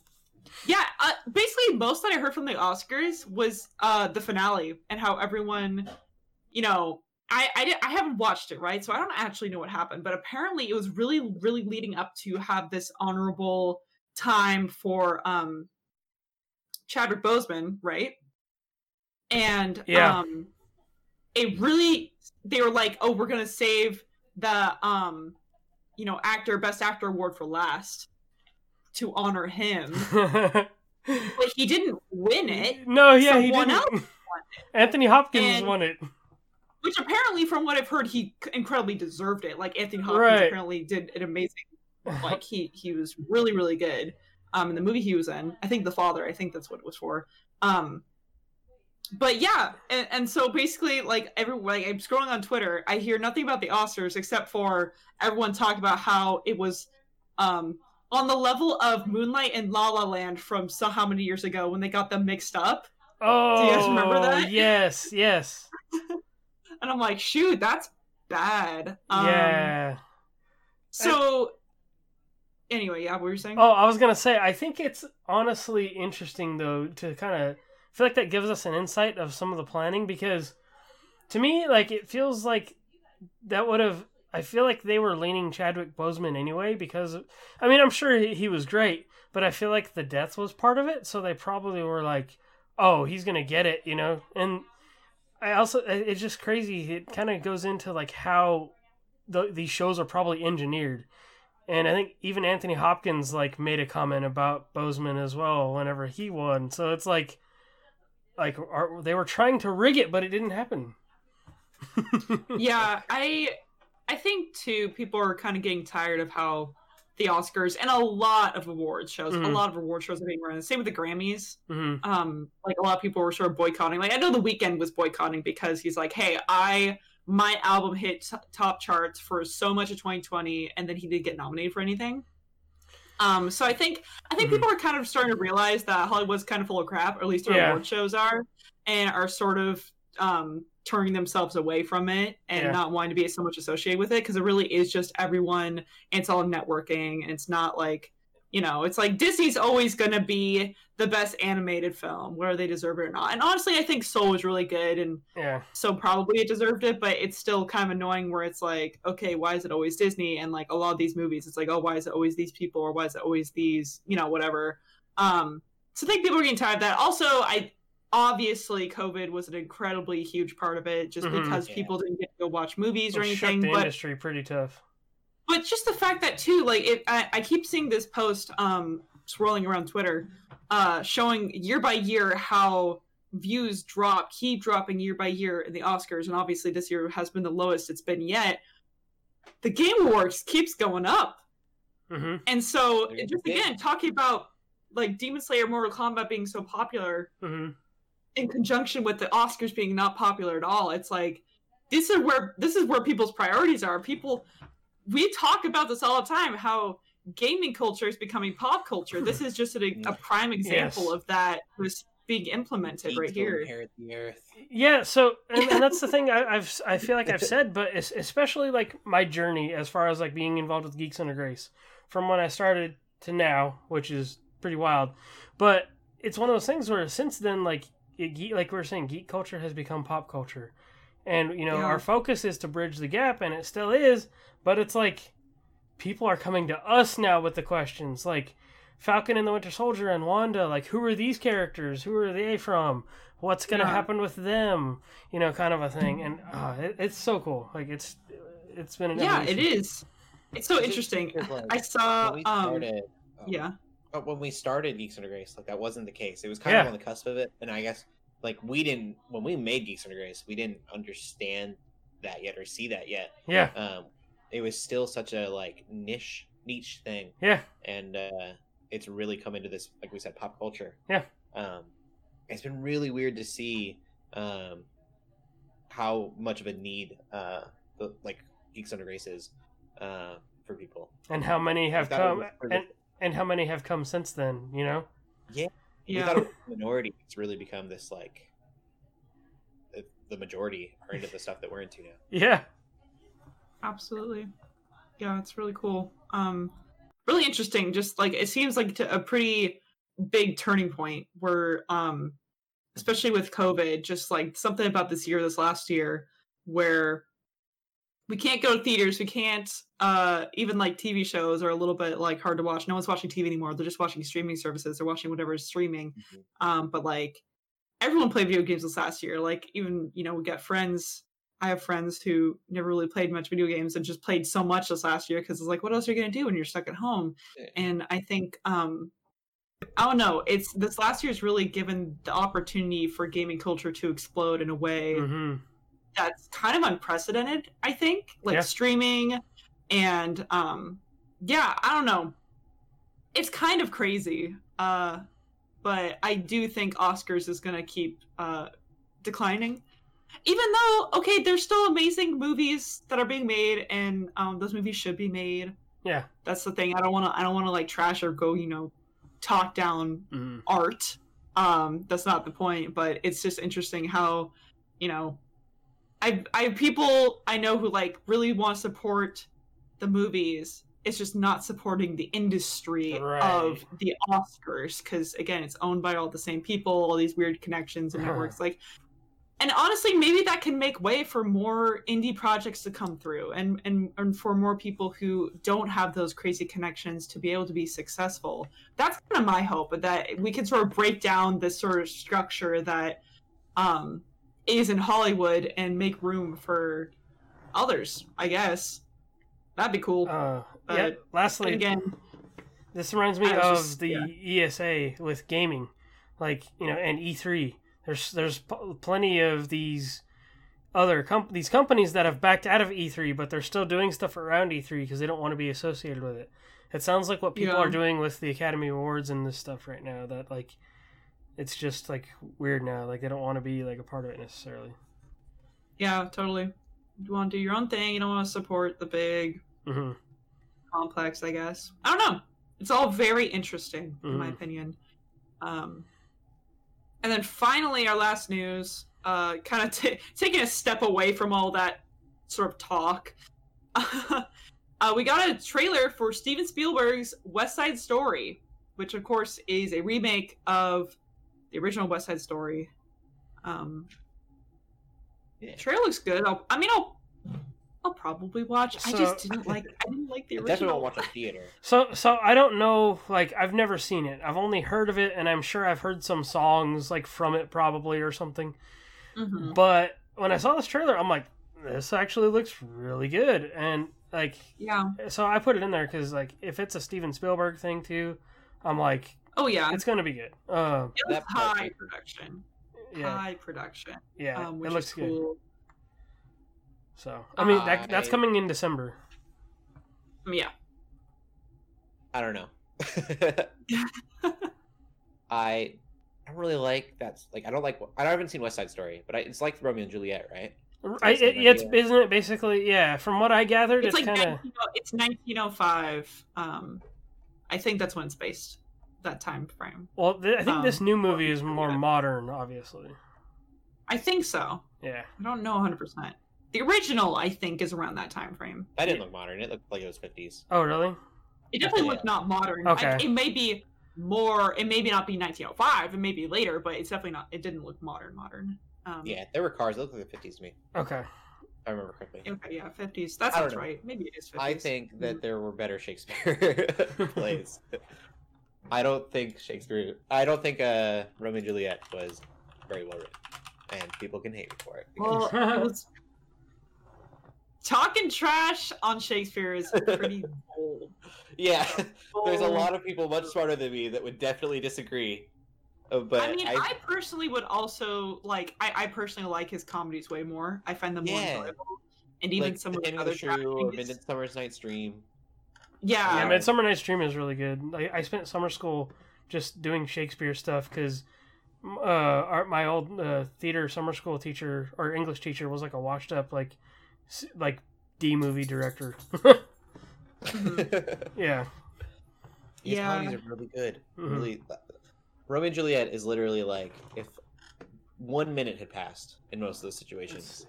yeah, uh, basically most that I heard from the Oscars was uh, the finale and how everyone, you know. I, I, di- I haven't watched it right so i don't actually know what happened but apparently it was really really leading up to have this honorable time for um chadwick boseman right and Yeah. um it really they were like oh we're gonna save the um you know actor best actor award for last to honor him but he didn't win it no, yeah, he didn't. Anthony Hopkins And- won it. which apparently from what i've heard he incredibly deserved it like anthony hopkins Right. apparently did an amazing like he he was really really good um in the movie he was in i think the father i think that's what it was for um but yeah and, and so basically like every like i'm scrolling on twitter i hear nothing about the oscars except for everyone talking about how it was um on the level of moonlight and la la land from so how many years ago when they got them mixed up Oh, do you guys remember that? Yes, yes. and i'm like shoot that's bad um, yeah. So, anyway, yeah, what were you saying? Oh, I was gonna say, I think it's honestly interesting though to kind of feel like that gives us an insight of some of the planning because to me, like it feels like that would have. I feel like they were leaning Chadwick Boseman anyway because I mean I'm sure he, was great, but I feel like the death was part of it, so they probably were like, "Oh, he's gonna get it," you know. And I also it's just crazy. It kind of goes into like how the, these shows are probably engineered. And I think even Anthony Hopkins like made a comment about Boseman as well whenever he won. So it's like, like are, they were trying to rig it, but it didn't happen. yeah, I, I think too, people are kind of getting tired of how the Oscars and a lot of awards shows, a Mhm. lot of award shows are being run. Same with the Grammys. hmm Um, like a lot of people were sort of boycotting. Like I know the Weeknd was boycotting because he's like, hey, I my album hit t- top charts for so much of 2020, and then he didn't get nominated for anything. Um, so I think I think Mhm. people are kind of starting to realize that Hollywood's kind of full of crap, or at least their Yeah. award shows are, and are sort of um, turning themselves away from it and Yeah. not wanting to be so much associated with it because it really is just everyone. And it's all networking, and it's not like you know, it's like Disney's always going to be the best animated film, whether they deserve it or not. And honestly, I think Soul was really good, and Yeah. so probably it deserved it. But it's still kind of annoying where it's like, okay, why is it always Disney? And like a lot of these movies, it's like, oh, why is it always these people, or why is it always these, you know, whatever. Um, so I think people are getting tired of that. Also, I obviously COVID was an incredibly huge part of it, just Mhm. because Yeah. people didn't get to go watch movies or It shook anything. the But industry pretty tough. But just the fact that too like it I, I keep seeing this post um swirling around twitter uh showing year by year how views drop keep dropping year by year in the oscars and obviously this year has been the lowest it's been yet the game awards keeps going up hmm and so They're just big. again talking about like demon slayer mortal kombat being so popular hmm in conjunction with the Oscars being not popular at all. It's like this is where this is where people's priorities are. People we talk about this all the time how gaming culture is becoming pop culture. This is just a, a mm. prime example Yes. of that was being implemented right here. the earth. Yeah, so and, and that's the thing I, I've I feel like I've said, but especially like my journey as far as like being involved with Geeks Under Grace from when I started to now, which is pretty wild. But it's one of those things where since then, like it, like we're saying, geek culture has become pop culture, and you know Yeah. our focus is to bridge the gap, and it still is. But it's like people are coming to us now with the questions, like Falcon and the Winter Soldier and Wanda. Like, who are these characters? Who are they from? What's gonna Yeah. happen with them? You know, kind of a thing. And uh, it, it's so cool. Like, it's it's been an Yeah, it evolution. is. It's so interesting. Like, I saw when we um oh, yeah. but when we started Geeks Under Grace, like that wasn't the case. It was kind of on the cusp of it, and I guess like we didn't when we made Geeks Under Grace, we didn't understand that yet or see that yet. Yeah, Um, it was still such a like niche niche thing, yeah, and uh, it's really come into this like we said pop culture. Yeah. Um, it's been really weird to see um how much of a need uh the like Geeks Under Grace is uh for people. and how many have come and and how many have come since then? You know? We Yeah. thought it was a minority. It's really become this like the, the majority are into the stuff that we're into now. Yeah, Absolutely. Yeah, it's really cool. Um really interesting. Just like it seems like to a pretty big turning point where um especially with COVID, just like something about this year, this last year, where we can't go to theaters, we can't uh even like TV shows are a little bit like hard to watch. No one's watching TV anymore. They're just watching streaming services. They're watching whatever is streaming. Mhm. Um, but like everyone played video games this last year. Like even you know we got friends. I have friends who never really played much video games and just played so much this last year because it's like, what else are you gonna do when you're stuck at home? Yeah. And I think um, I don't know. It's this last year's really given the opportunity for gaming culture to explode in a way hmm that's kind of unprecedented. I think like Yeah. streaming and um, yeah, I don't know. It's kind of crazy. Uh, but I do think Oscars is going to keep uh, declining. Even though, okay, there's still amazing movies that are being made, and um, those movies should be made. yeah, That's the thing. I don't want to. I don't want to like trash or go, you know, talk down hmm art. Um, that's not the point, but it's just interesting how, you know, I I people I know who like really want to support the movies. It's just not supporting the industry Right. of the Oscars because again, it's owned by all the same people, all these weird connections and networks. like, and honestly, maybe that can make way for more indie projects to come through, and and and for more people who don't have those crazy connections to be able to be successful that's kind of my hope that we can sort of break down this sort of structure that um is in hollywood and make room for others i guess that'd be cool Uh, But yeah. Lastly, again This reminds me of just- the yeah. ESA with gaming, like you know, and E3. There's there's p- plenty of these other comp- these companies that have backed out of E3, but they're still doing stuff around E3 because they don't want to be associated with it. It sounds like what people Yeah. are doing with the Academy Awards and this stuff right now. That like, it's just like weird now. Like they don't want to be like a part of it necessarily. yeah totally you want to do your own thing you don't want to support the big hmm complex i guess i don't know it's all very interesting in my Mhm. opinion um and then finally our last news uh kind of t- taking a step away from all that sort of talk uh, we got a trailer for steven spielberg's west side story which of course is a remake of the original west side story um Yeah. trailer looks good I'll, i mean i'll i'll probably watch i just didn't like i didn't like the I original definitely won't watch a theater. So so I don't know. Like I've never seen it. I've only heard of it, and I'm sure I've heard some songs like from it probably or something. Mhm. But when I saw this trailer, I'm like, this actually looks really good, and like, yeah so I put it in there because like, if it's a Steven Spielberg thing too, I'm like, oh yeah it's gonna be good. Um, It was That part- high production. yeah, High production. yeah, um, which it looks is good. cool. So I mean, that that's I- coming in December. Um, yeah. I don't know. I I really like that's like I don't like I haven't seen West Side Story, but I, it's like Romeo and Juliet, right? I, the same it, it's isn't it basically yeah. From what I gathered, It's it's, like kind of 19, it's 1905. Um, I think that's when it's based. That time frame. Well, th- I think this Um, new movie is more yeah. modern, obviously. I think so. Yeah. I don't know 100. percent The original, I think, is around that time frame. That didn't look modern. It looked like it was 50s. Oh, really? It definitely Yeah. looked not modern. Okay. Like, it may be more. It may be not be 1905. It may be later, but it's definitely not. It didn't look modern. Modern. Um, Yeah, there were cars. It looked like the 50s to me. Okay. I remember correctly. Okay. Yeah. 50s. That sounds right. Maybe it is 50s. I think Mm-hmm. that there were better Shakespeare plays. I don't think Shakespeare. I don't think uh, Romeo and Juliet was very well written, and people can hate me for it. Well, talking trash on Shakespeare is pretty bold. yeah, there's a lot of people much smarter than me that would definitely disagree. Uh, But I mean, I, I, personally would also like. I, I personally like his comedies way more. I find them more enjoyable, and even like some of the other the Shrew or Night's Dream. Yeah, Yeah, Um, Midsummer Night's Dream is really good. I, I spent summer school just doing Shakespeare stuff because uh, our, my old uh, theater summer school teacher or English teacher was like a washed up like like D movie director. Mhm. yeah. These Yeah. comedies are really good. Mhm. Really, Romeo and Juliet is literally like if one minute had passed in most of those situations,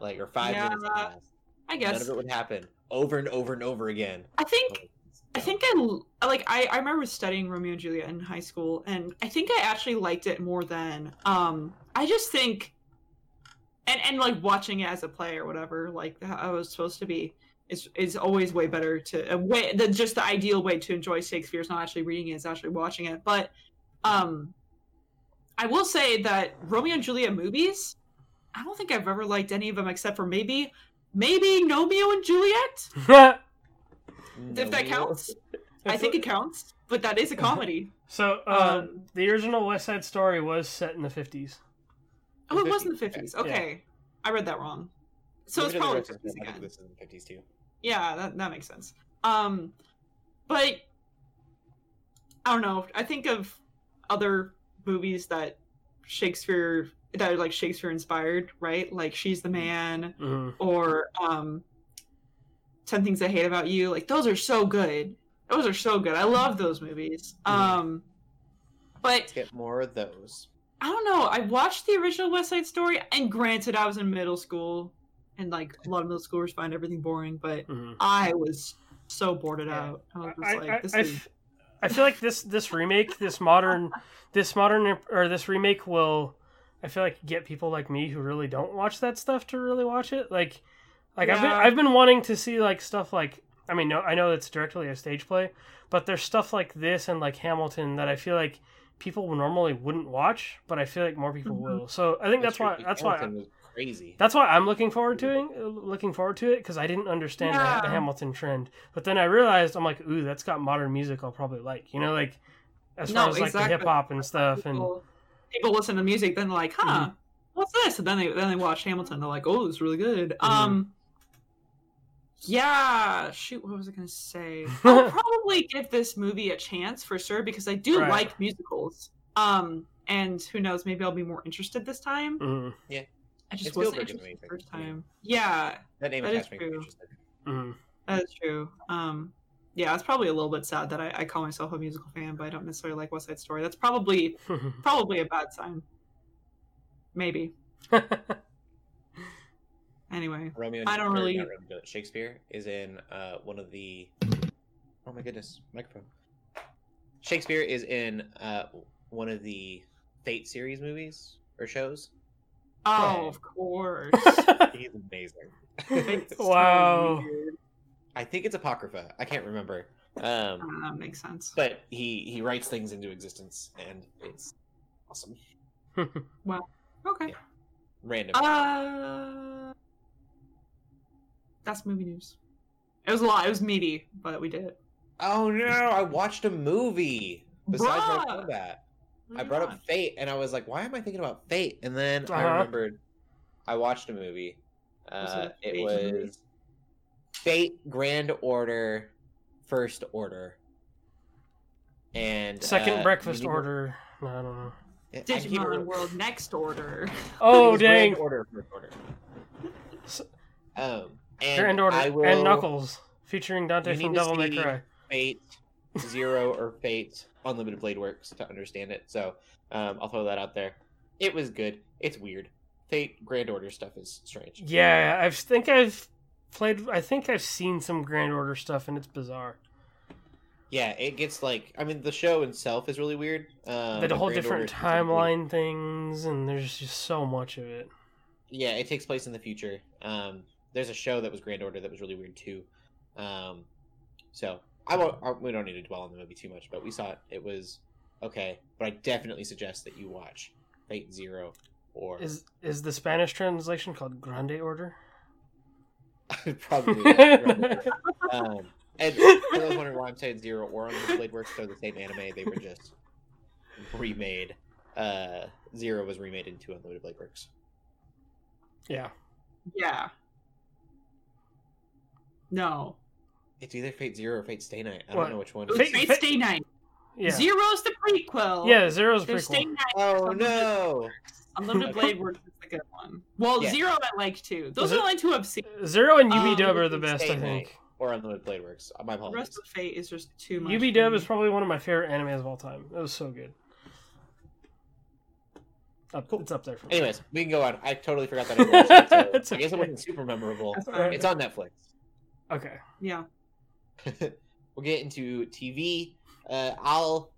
like or five Yeah, minutes had passed, I none guess. of it would happen over and over and over again. I think I think I like I, I remember studying Romeo and Juliet in high school and I think I actually liked it more than um I just think and and like watching it as a play or whatever like how I was supposed to be is is always way better to a way the just the ideal way to enjoy Shakespeare is not actually reading it it's actually watching it but um I will say that Romeo and Juliet movies I don't think I've ever liked any of them except for maybe maybe Romeo and Juliet if that counts I think it counts, but that is a comedy. so. Uh, Um, the original West Side Story was set in the fifties. oh, it was in the 50s, okay. Okay, I read that wrong. So it's probably the 50s them, I think again. this is in the fifties too. Yeah, that that makes sense. Um, but I don't know. I think of other movies that Shakespeare that are like Shakespeare inspired, right? Like She's the Man hmm or um, Ten Things I Hate About You. Like those are so good. Those are so good. I love those movies. Mhm. Um, but Let's get more of those. I don't know. I watched the original West Side Story, and granted, I was in middle school, and like a lot of middle schoolers find everything boring, but hmm I was so bored Yeah. out. I was just I, like, this I is f- I feel like this this remake, this modern, this modern or this remake will, I feel like get people like me who really don't watch that stuff to really watch it. Like, like I've been I've been wanting to see like stuff like I mean no I know it's directly a stage play, but there's stuff like this and like Hamilton that I feel like people normally wouldn't watch, but I feel like more people Mhm. will. So I think that's, why true. that's why Hamilton was crazy. that's why I'm looking forward to it. Looking forward to it because I didn't understand the, the Hamilton trend, but then I realized I'm like, ooh, that's got modern music I'll probably like. You know, like as far No, as like exactly. the hip hop and stuff. And people, people listen to music, then they're like, huh, Mm-hmm. what's this? And then they then they watch Hamilton. They're like, oh, it's really good. Mhm. Um, yeah. Shoot, what was I gonna say? I'll probably give this movie a chance for sure because I do Right. like musicals. Um, and who knows, maybe I'll be more interested this time. Mhm, I just It's wasn't Spielberg interested the first time. Yeah, That name That is attachment makes true. interested. mhm. that is true. Um, yeah, it's probably a little bit sad that I, I call myself a musical fan, but I don't necessarily like West Side Story. That's probably probably a bad sign. Maybe. Anyway, Romeo and I don't or really- not Romeo and Juliet, Shakespeare is in uh, one of the. Oh my goodness, microphone. Shakespeare is in uh, one of the Fate series movies or shows. oh, Yeah. of course. He's amazing. It's so Wow. weird. I think it's apocrypha. I can't remember. Um, Uh, that makes sense. but he he writes things into existence, and it's awesome. Well, okay. Yeah. Random. Uh, that's movie news. It was a lot. It was meaty, but we did it. oh no! I watched a movie besides Mortal Bruh! Kombat. What I brought you up? Fate, and I was like, "Why am I thinking about Fate?" And then I Uh-huh. remembered I watched a movie. Was it Uh, it Fate movie? was Fate Grand Order, First Order, and Second uh, breakfast you order. No, I don't know. I Digimon remember- World Next Order. Oh dang! Grand Order, First Order. S- Um, and Grand order I will and Knuckles featuring Dante You from need Devil May Cry. Fate Zero or Fate Unlimited Blade Works to understand it. So um, I'll throw that out there. It was good. It's weird. Fate Grand Order stuff is strange. Yeah, I think I've played. I think I've seen some Grand Order stuff, and it's bizarre. Yeah, it gets like I mean the show itself is really weird. Um, the whole Grand different timeline things, and there's just so much of it. Yeah, it takes place in the future. Um, there's a show that was Grand Order that was really weird too. Um, so I won't. I, we don't need to dwell on the movie too much, but we saw it. It was okay, but I definitely suggest that you watch Fate Zero or Is is the Spanish translation called Grande Order? probably. um, and for those wondering why I'm saying Zero or Unlimited Blade Works, they're the same anime. They were just remade. Uh, Zero was remade into Unlimited Blade Works. Yeah. Yeah. No. It's either Fate Zero or Fate Stay Night. I What? don't know which one. It Fate- Fate, Fate- Stay Night. Yeah. Zero's the prequel. Yeah, Zero's There's Stay prequel. Night. Oh no! Unlimited Blade Works is the good one. Well, Yeah. Zero I like too. Those Is are it- the only two I've seen. Zero and Um, UB Dub are the best, Stay I Night think. Or Unlimited Blade Works. My The apologies. rest of Fate is just too much. UB Dub is probably one of my favorite animes of all time. It was so good. Up, Cool. It's up there for me. Anyways, we can go on. I totally forgot that I watched it, so It's I guess it wasn't super memorable. That's Alright. fine. It's on Netflix. Okay. Yeah. we'll get into TV. Uh, I'll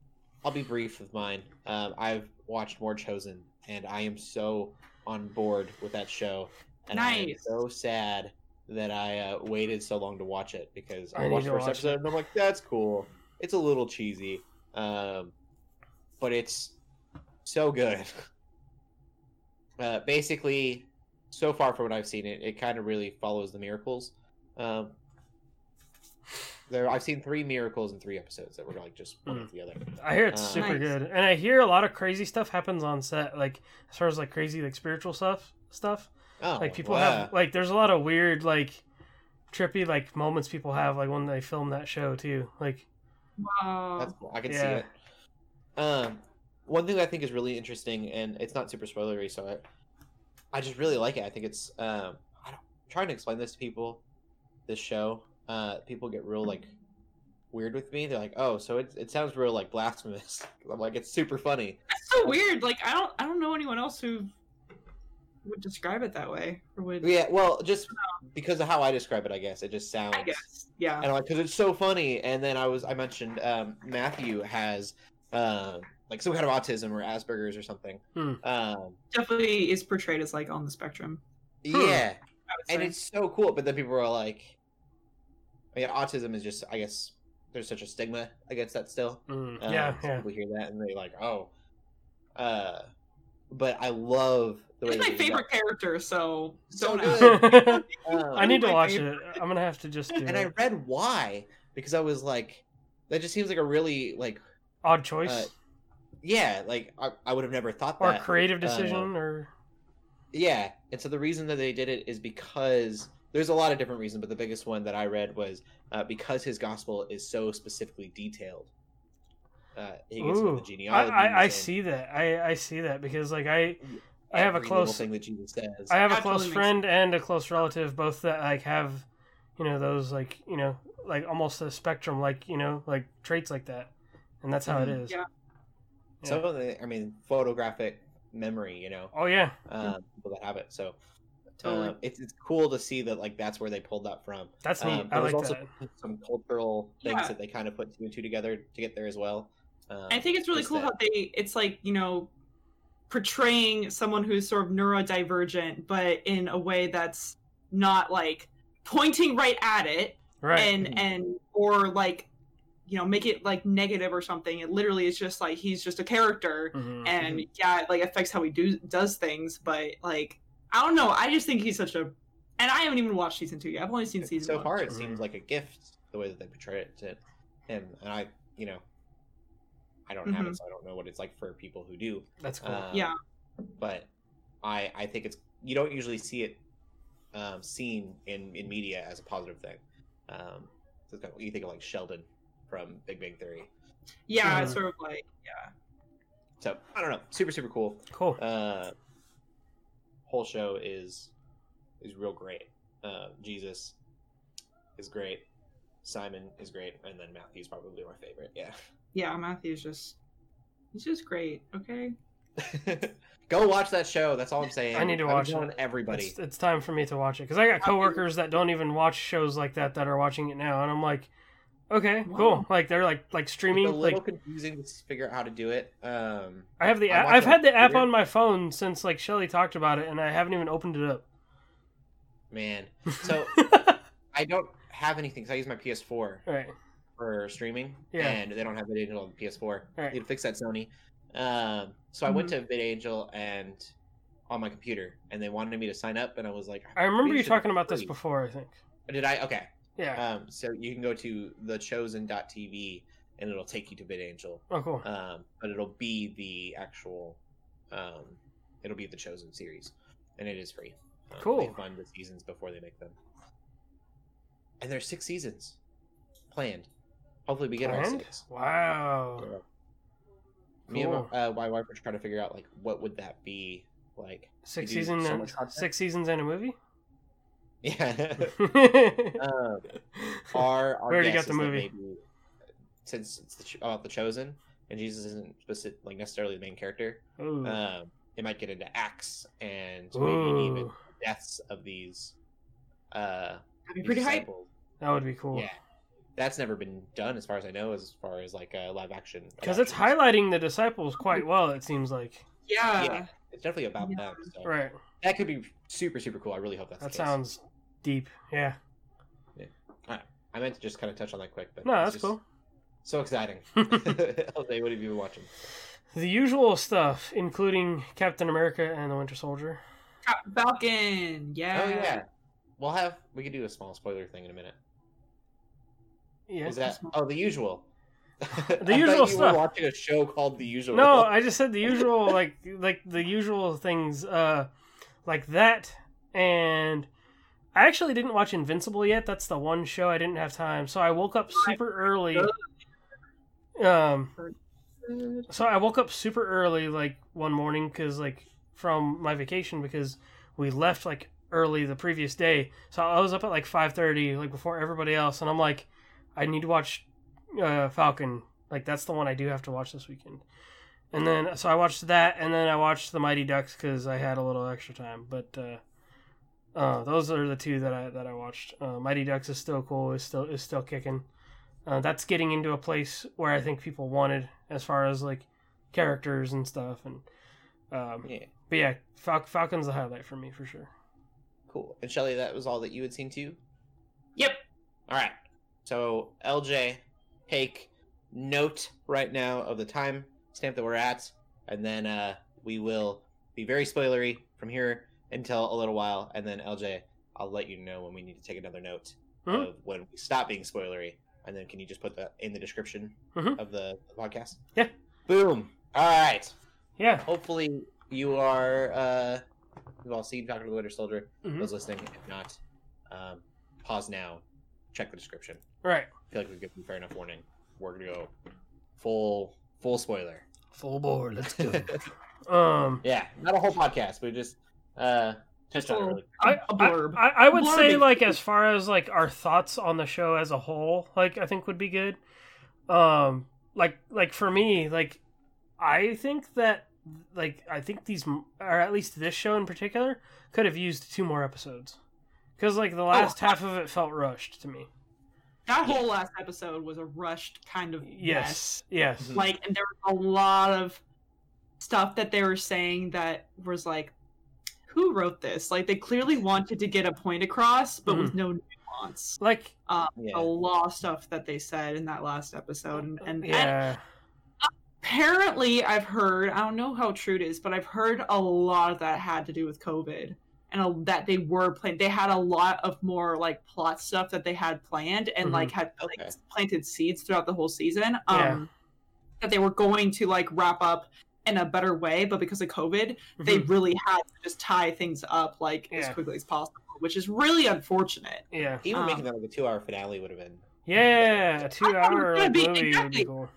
I'll be brief with mine. Um, I've watched more Chosen, and I am so on board with that show. And I am so sad that I uh, waited so long to watch it because I, I watched the first watch it. episode and I'm like, that's cool. It's a little cheesy, um, but it's so good. Uh, basically, so far from what I've seen, it it kind of really follows the miracles. Um, there, I've seen three miracles in three episodes that were like just one Mm. the other. I hear it's Uh, super Nice. good, and I hear a lot of crazy stuff happens on set. Like as far as like crazy like spiritual stuff, stuff. Oh, Like people wow. have like there's a lot of weird like trippy like moments people have like when they film that show too. Like Wow. That's cool. I can see it. Um, one thing that I think is really interesting, and it's not super spoilery, so I, I just really like it. I think it's um, I don't, I'm trying to explain this to people. This show, uh, people get real like weird with me. They're like, "Oh, so it it sounds real like blasphemous." I'm like, "It's super funny." That's so weird. Like I don't I don't know anyone else who would describe it that way or would Yeah, well, just because of how I describe it, I guess it just sounds. I guess. Yeah. and I'm like, because it's so funny. And then I was, I mentioned um, Matthew has um, like some kind of autism or Asperger's or something. Hmm. Um, Definitely is portrayed as like on the spectrum. Hmm. yeah, I and it's so cool. But then people are like, I mean, autism is just, I guess, there's such a stigma against that still. mm, Um, yeah, so yeah. People hear that and they're like, oh. Uh, but I love the way It's my that favorite character, so So good. Um, I need to watch favorite. it. I'm gonna have to just do and I read why because I was like, that just seems like a really like Odd choice uh, yeah, like I, I would have never thought or that. Or creative uh, decision or Yeah, and so the reason that they did it is because there's a lot of different reasons, but the biggest one that I read was uh, because his gospel is so specifically detailed. Uh, he gets Ooh, the I, genealogy. I, I see that. I, I see that because like I I have a close thing that Jesus says. I have a That close totally makes friend and a close relative, both that like have, you know, those like you know, like almost a spectrum, like you know, like traits like that, and that's how it Mhm. is. Yeah. Yeah. Some of the, I mean, photographic memory, you know, Oh yeah, um, people that have it. So Totally. uh, it's it's cool to see that like that's where they pulled that from. that's neat. Um, I there's like also that. some cultural things Yeah. that they kind of put two and two together to get there as well. Um, I think it's really cool that- how they it's like, you know, portraying someone who's sort of neurodivergent, but in a way that's not like pointing right at it Right. and and or like you know make it like negative or something it literally is just like he's just a character Mhm. and yeah it like affects how he do does things but like i don't know. I just think he's such a and i haven't even watched season two yet. I've only seen season so one. far it seems like a gift the way that they portray it to him. And i you know i don't have Mhm. it so i don't know what it's like for people who do. That's cool. Um, Yeah. but i i think it's you don't usually see it um, seen in in media as a positive thing. Um so it's kind of- you think of like sheldon from big bang theory. Yeah it's sort of like yeah. So i don't know. Super super cool. Cool. uh whole show is is real great uh jesus is great Simon is great, and then Matthew's probably my favorite. Yeah. Yeah, Matthew's just he's just great. Okay. Go watch that show. That's all I'm saying. I need to I've been watch telling it. Everybody. It's, it's time for me to watch it because I got coworkers that don't even watch shows like that that are watching it now, and I'm like, okay, cool. Like they're like like It's streaming. a little Like confusing to figure out how to do it. Um, I have the app. I've had the app on my phone since like Shelly talked about it, and I haven't even opened it up. man, so I don't have anything. 'cause I use my PS4 right. for streaming, Yeah. and they don't have VidAngel on the PS4. Right. Need to fix that, Sony. Um, so I went Mm-hmm. to VidAngel and on my computer, and they wanted me to sign up, and I was like, I remember you talking about this before. I think. Did I? Okay. Yeah. Um, so you can go to thechosen.tv and it'll take you to VidAngel. oh, cool. Um, but it'll be the actual, um, it'll be the chosen series, and it is free. Um, Cool. They fund the seasons before they make them, and there's six seasons planned. Hopefully, we get all Planned? six. Wow. Yeah. Me and Cool. my, uh, my wife were trying to figure out like what would that be like. Six seasons so and six seasons and a movie. Yeah. we um, our, our already guess got the is movie. maybe, since it's the, about the chosen and Jesus isn't specific, like necessarily the main character, Ooh. um, it might get into acts and maybe even deaths of these. Uh, That'd be pretty hype. That would be cool. Yeah, that's never been done as far as I know, as far as like uh, live action. Because it's highlighting the disciples quite well. It seems like. Yeah. Yeah. It's definitely about Yeah. them. So Right. That could be super super cool. I really hope that's That the sounds deep. Yeah. yeah. I meant to just kind of touch on that quick, but No, that's just cool. So exciting. Jose, what have you been watching? The usual stuff, including Captain America and the Winter Soldier. Falcon. Yeah. Oh yeah, we'll have we could do a small spoiler thing in a minute. Yeah. Is that oh the usual? The I usual you stuff. Were watching a show called The Usual. No, I just said the usual, like like the usual things, uh, like that. And I actually didn't watch Invincible yet. That's the one show I didn't have time, so I woke up super early. Um, so I woke up super early, like one morning, because like from my vacation, because we left like early the previous day. So I was up at like five thirty, like before everybody else, and I'm like, I need to watch uh, Falcon. Like that's the one I do have to watch this weekend. And then so I watched that, and then I watched the Mighty Ducks because I had a little extra time. But uh, uh, those are the two that I that I watched. Uh, Mighty Ducks is still cool. is still is still kicking. Uh, that's getting into a place where I think people wanted as far as like characters and stuff. And um, Yeah, but yeah, Fal- Falcon's the highlight for me for sure. cool. And Shelly, that was all that you had seen too. Yep. All right. So LJ, take note right now of the time stamp that we're at, and then uh, we will be very spoilery from here until a little while, and then LJ, I'll let you know when we need to take another note Mhm. of when we stop being spoilery, and then can you just put that in the description Mhm. of the podcast? Yeah. Boom. All right. Yeah. Hopefully you are. uh You've all seen and the Winter Soldier. Mhm. Those listening, if not, um, pause now. Check the description. Right. I feel like we've given fair enough warning. We're gonna go full full spoiler. Full board. Let's do it. um. Yeah, not a whole podcast, but just uh touched on it really. I, A I, blurb. I, I would Blurb say like as far as like our thoughts on the show as a whole, like I think would be good. Um, like like for me, like I think that like I think these or at least this show in particular could have used two more episodes because like the last half of it felt rushed to me. That whole last episode was a rushed kind of Yes, yes, Mhm. like and there was a lot of stuff that they were saying that was like who wrote this? Like they clearly wanted to get a point across but with no nuance. Like a Yeah. lot of stuff that they said in that last episode and, and, and apparently i've heard i don't know how true it is but i've heard a lot of that had to do with covid and a, that they were playing they had a lot of more like plot stuff that they had planned and Mhm. like had like, Okay. planted seeds throughout the whole season um Yeah. that they were going to like wrap up in a better way but because of covid they Mhm. really had to just tie things up like as quickly as possible which is really unfortunate yeah, Even um, making that like a two hour finale would have been yeah. A two-hour gonna like, be- movie would be cool.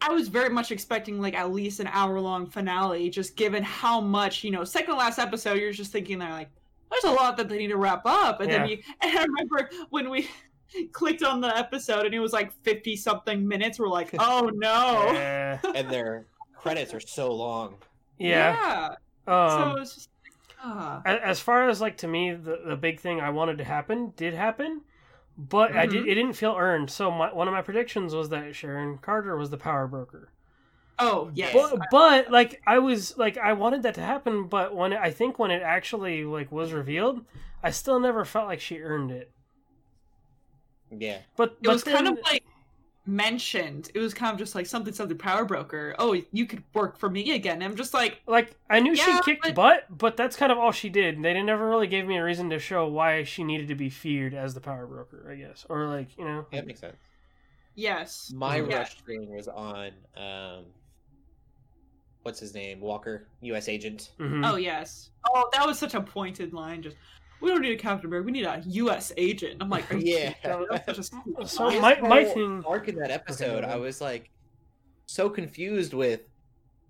I was very much expecting like at least an hour long finale, just given how much you know. Second last episode, you're just thinking they're like, there's a lot that they need to wrap up, and then Yeah. you. And I remember when we clicked on the episode and it was like 50 something minutes. We're like, oh no. Yeah. and their credits are so long. yeah. Yeah. so Um, it's just ah. a- as far as like to me, the the big thing I wanted to happen did happen, but I mm-hmm. did it didn't feel earned. So my, one of my predictions was that Sharon Carter was the power broker. Oh yes. But, but like I was like I wanted that to happen, but when it, I think when it actually like was revealed, I still never felt like she earned it. Yeah. But it but was kind of like mentioned. It was kind of just like something something power broker. Oh, you could work for me again. I'm just like, like I knew Yeah, she kicked but- butt, but that's kind of all she did. They didn't- never really gave me a reason to show why she needed to be feared as the power broker. I guess, or like you know, Yeah, that makes sense. yes. My. Yeah. rush screen was on um what's his name? Walker, US agent. mhm. Oh yes. Oh, that was such a pointed line. Just we don't need a Captain America. We need a U.S. agent. I'm like, are you Yeah. kidding? That's such a So my- my thing- arc in that episode, Okay. I was like so confused with.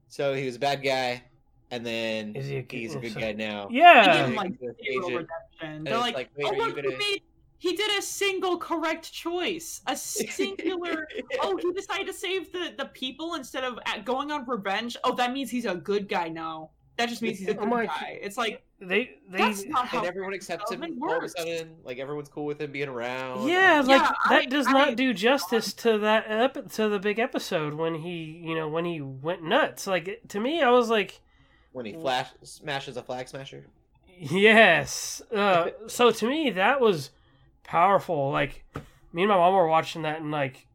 So he was a bad guy, and then Is he a he's a oh, good guy now. Yeah, give him, like, zero agent. redemption. And They're like, like, wait, oh look, gonna- he, made, he did a single correct choice, a singular. oh, he decided to save the the people instead of uh, going on revenge. Oh, that means he's a good guy now. That just means he's a good like- guy. It's like they they that's not how and everyone accepts him development all of a sudden. Like everyone's cool with him being around. Yeah, like Yeah, that I- does I- not do justice to that ep- to the big episode when he, you know, when he went nuts. Like to me, I was like, When he flash smashes a flag smasher. yes. Uh, so to me, that was powerful. Like me and my mom were watching that, and like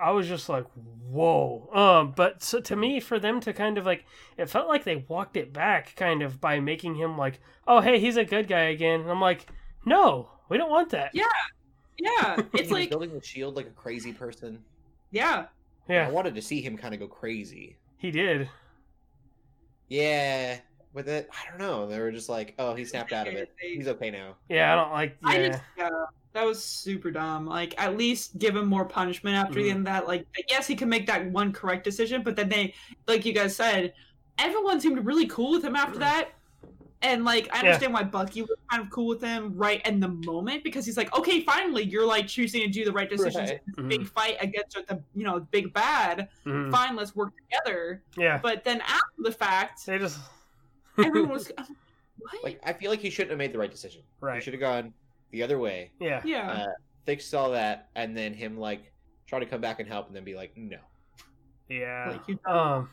I was just like, whoa. Um, but so to me, for them to kind of like, it felt like they walked it back, kind of by making him like, oh hey, he's a good guy again. And I'm like, no, we don't want that. Yeah. yeah, it's like building the shield like a crazy person. yeah, Yeah. I wanted to see him kind of go crazy. he did. Yeah, with it, I don't know. They were just like, oh, he snapped out of it. He's okay now. Yeah, I don't like. Yeah. I just yeah, that was super dumb. Like at least give him more punishment after the Mhm. end of that. Like yes, he can make that one correct decision, but then they, like you guys said, everyone seemed really cool with him after that. And like I Yeah. understand why Bucky was kind of cool with him right in the moment because he's like, okay, finally, you're like choosing to do the right decisions Right. in this Mhm. big fight against the you know big bad. Mhm. Fine, let's work together. Yeah, But then after the fact, they just everyone was what? Like, I feel like he shouldn't have made the right decision. He right. should have gone the other way, Yeah, yeah. uh, fixed all that, and then him like try to come back and help, and then be like, no. yeah. Like, Um,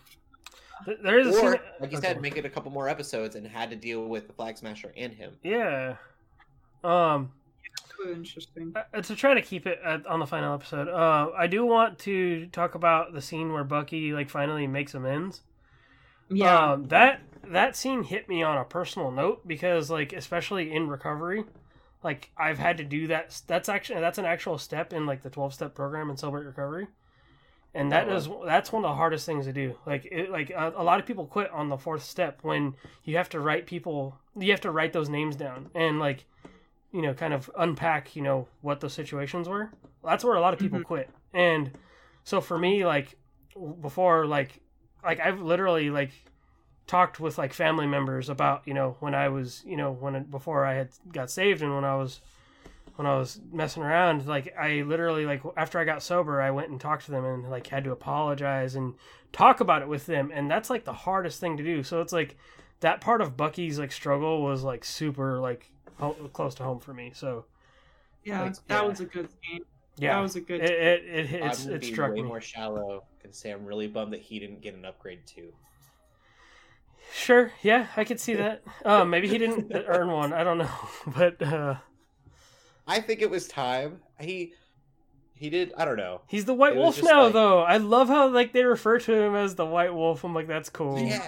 th- there is a Or, scene. like you okay. said, make it a couple more episodes and had to deal with the flag smasher and him. Yeah. Um, interesting. uh, to try to keep it at, on the final episode, uh, I do want to talk about the scene where Bucky like finally makes amends. Yeah. Um, that that scene hit me on a personal note because like especially in recovery, like I've had to do that. That's actually that's an actual step in like the twelve step program in celebrate recovery, and that Oh, is that's one of the hardest things to do. Like it, like a, a lot of people quit on the fourth step when you have to write people. You have to write those names down and like you know kind of unpack you know what those situations were. That's where a lot of people Mhm. quit, and so for me like before like like I've literally like talked with like family members about you know when I was you know when before I had got saved and when I was when I was messing around like I literally like after I got sober I went and talked to them and like had to apologize and talk about it with them and that's like the hardest thing to do so it's like that part of Bucky's like struggle was like super like ho- close to home for me so Yeah, Like, that yeah. was a good game. yeah That was a good. it it, it, it's, it struck way me more shallow and say I'm really bummed that he didn't get an upgrade too. Sure, yeah, I could see that. Uh, maybe he didn't earn one. I don't know, but uh, I think it was time. He he did. I don't know. he's the White It Wolf just now, like- though. I love how like they refer to him as the White Wolf. I'm like, that's cool. Yeah,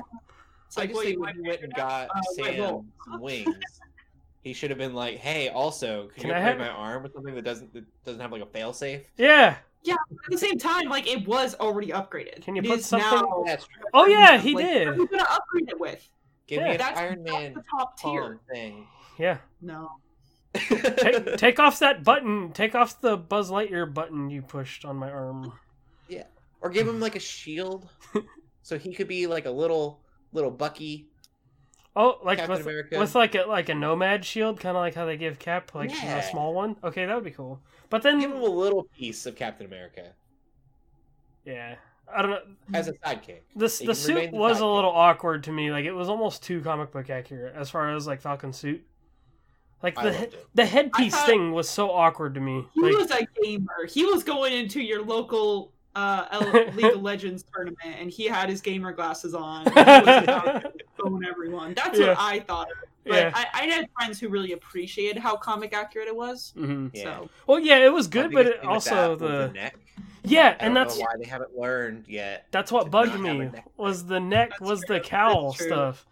It's I like, just think when he went and got uh, Sam some wings, he should have been like, "Hey, also, can, Can you I upgrade have- my arm with something that doesn't that doesn't have like a failsafe?" Yeah. Yeah, at the same time, like it was already upgraded. Can you It put something- Now, That's true. Oh yeah, he like, did. What are you gonna upgrade it with? Give Yeah. me an That's, Iron that's Man the top tier. thing. Yeah. No. Take, take off that button. Take off the Buzz Lightyear button you pushed on my arm. Yeah. Or give him like a shield, so he could be like a little little Bucky. Oh, like Captain with America. with like a like a nomad shield, kind of like how they give Cap like Yeah. a small one. Okay, that would be cool. But then, Give him a little piece of Captain America yeah, I don't know. as a sidekick. This the suit the was a little awkward to me. Like it was almost too comic book accurate as far as like Falcon suit. Like the loved he- it. the headpiece thought- thing was so awkward to me. He Like was a gamer. He was going into your local uh, League of Legends tournament, and he had his gamer glasses on. And he was about to phone everyone. That's Yeah. what I thought. But Yeah. I, I had friends who really appreciated how comic accurate it was. mhm. Yeah. So well, yeah, it was good, but it thing with that also was the neck. yeah, I and don't that's know why they haven't learned yet. that's what bugged not have a me was the neck That's was true. the cowl stuff.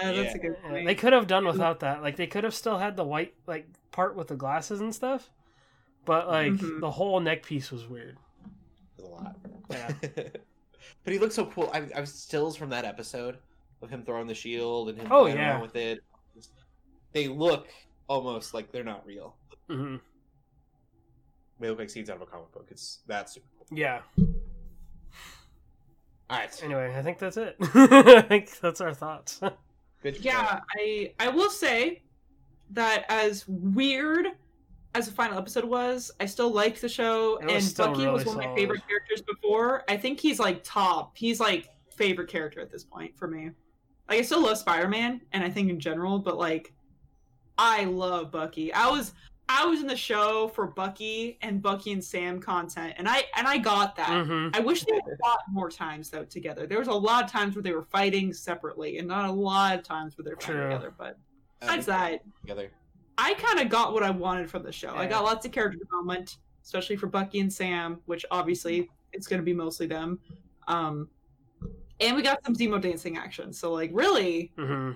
yeah, that's Yeah. a good point. They could have done without that. Like they could have still had the white like part with the glasses and stuff, but like Mhm. the whole neck piece was weird. It was a lot. Yeah. but he looks so cool. I, I was stills from that episode of him throwing the shield and him Oh, playing yeah. around with it. They look almost like they're not real. hmm They look like scenes out of a comic book. It's that's super cool. Yeah. All right, Anyway, I think that's it. I think that's our thoughts. good. yeah, I I will say that as weird as the final episode was, I still liked the show, was and still Bucky really was one of my favorite characters before. I think he's like top. He's like favorite character at this point for me. Like I still love Spider Man, and I think in general, but like I love Bucky. I was I was in the show for Bucky and Bucky and Sam content, and I and I got that. hmm I wish they had fought more times though together. There was a lot of times where they were fighting separately, and not a lot of times where they're fighting True. together. But Uh, besides that, together. I kind of got what I wanted from the show. I got lots of character development, especially for Bucky and Sam, which obviously it's going to be mostly them. Um, and we got some Zemo dancing action. So like, really, hmm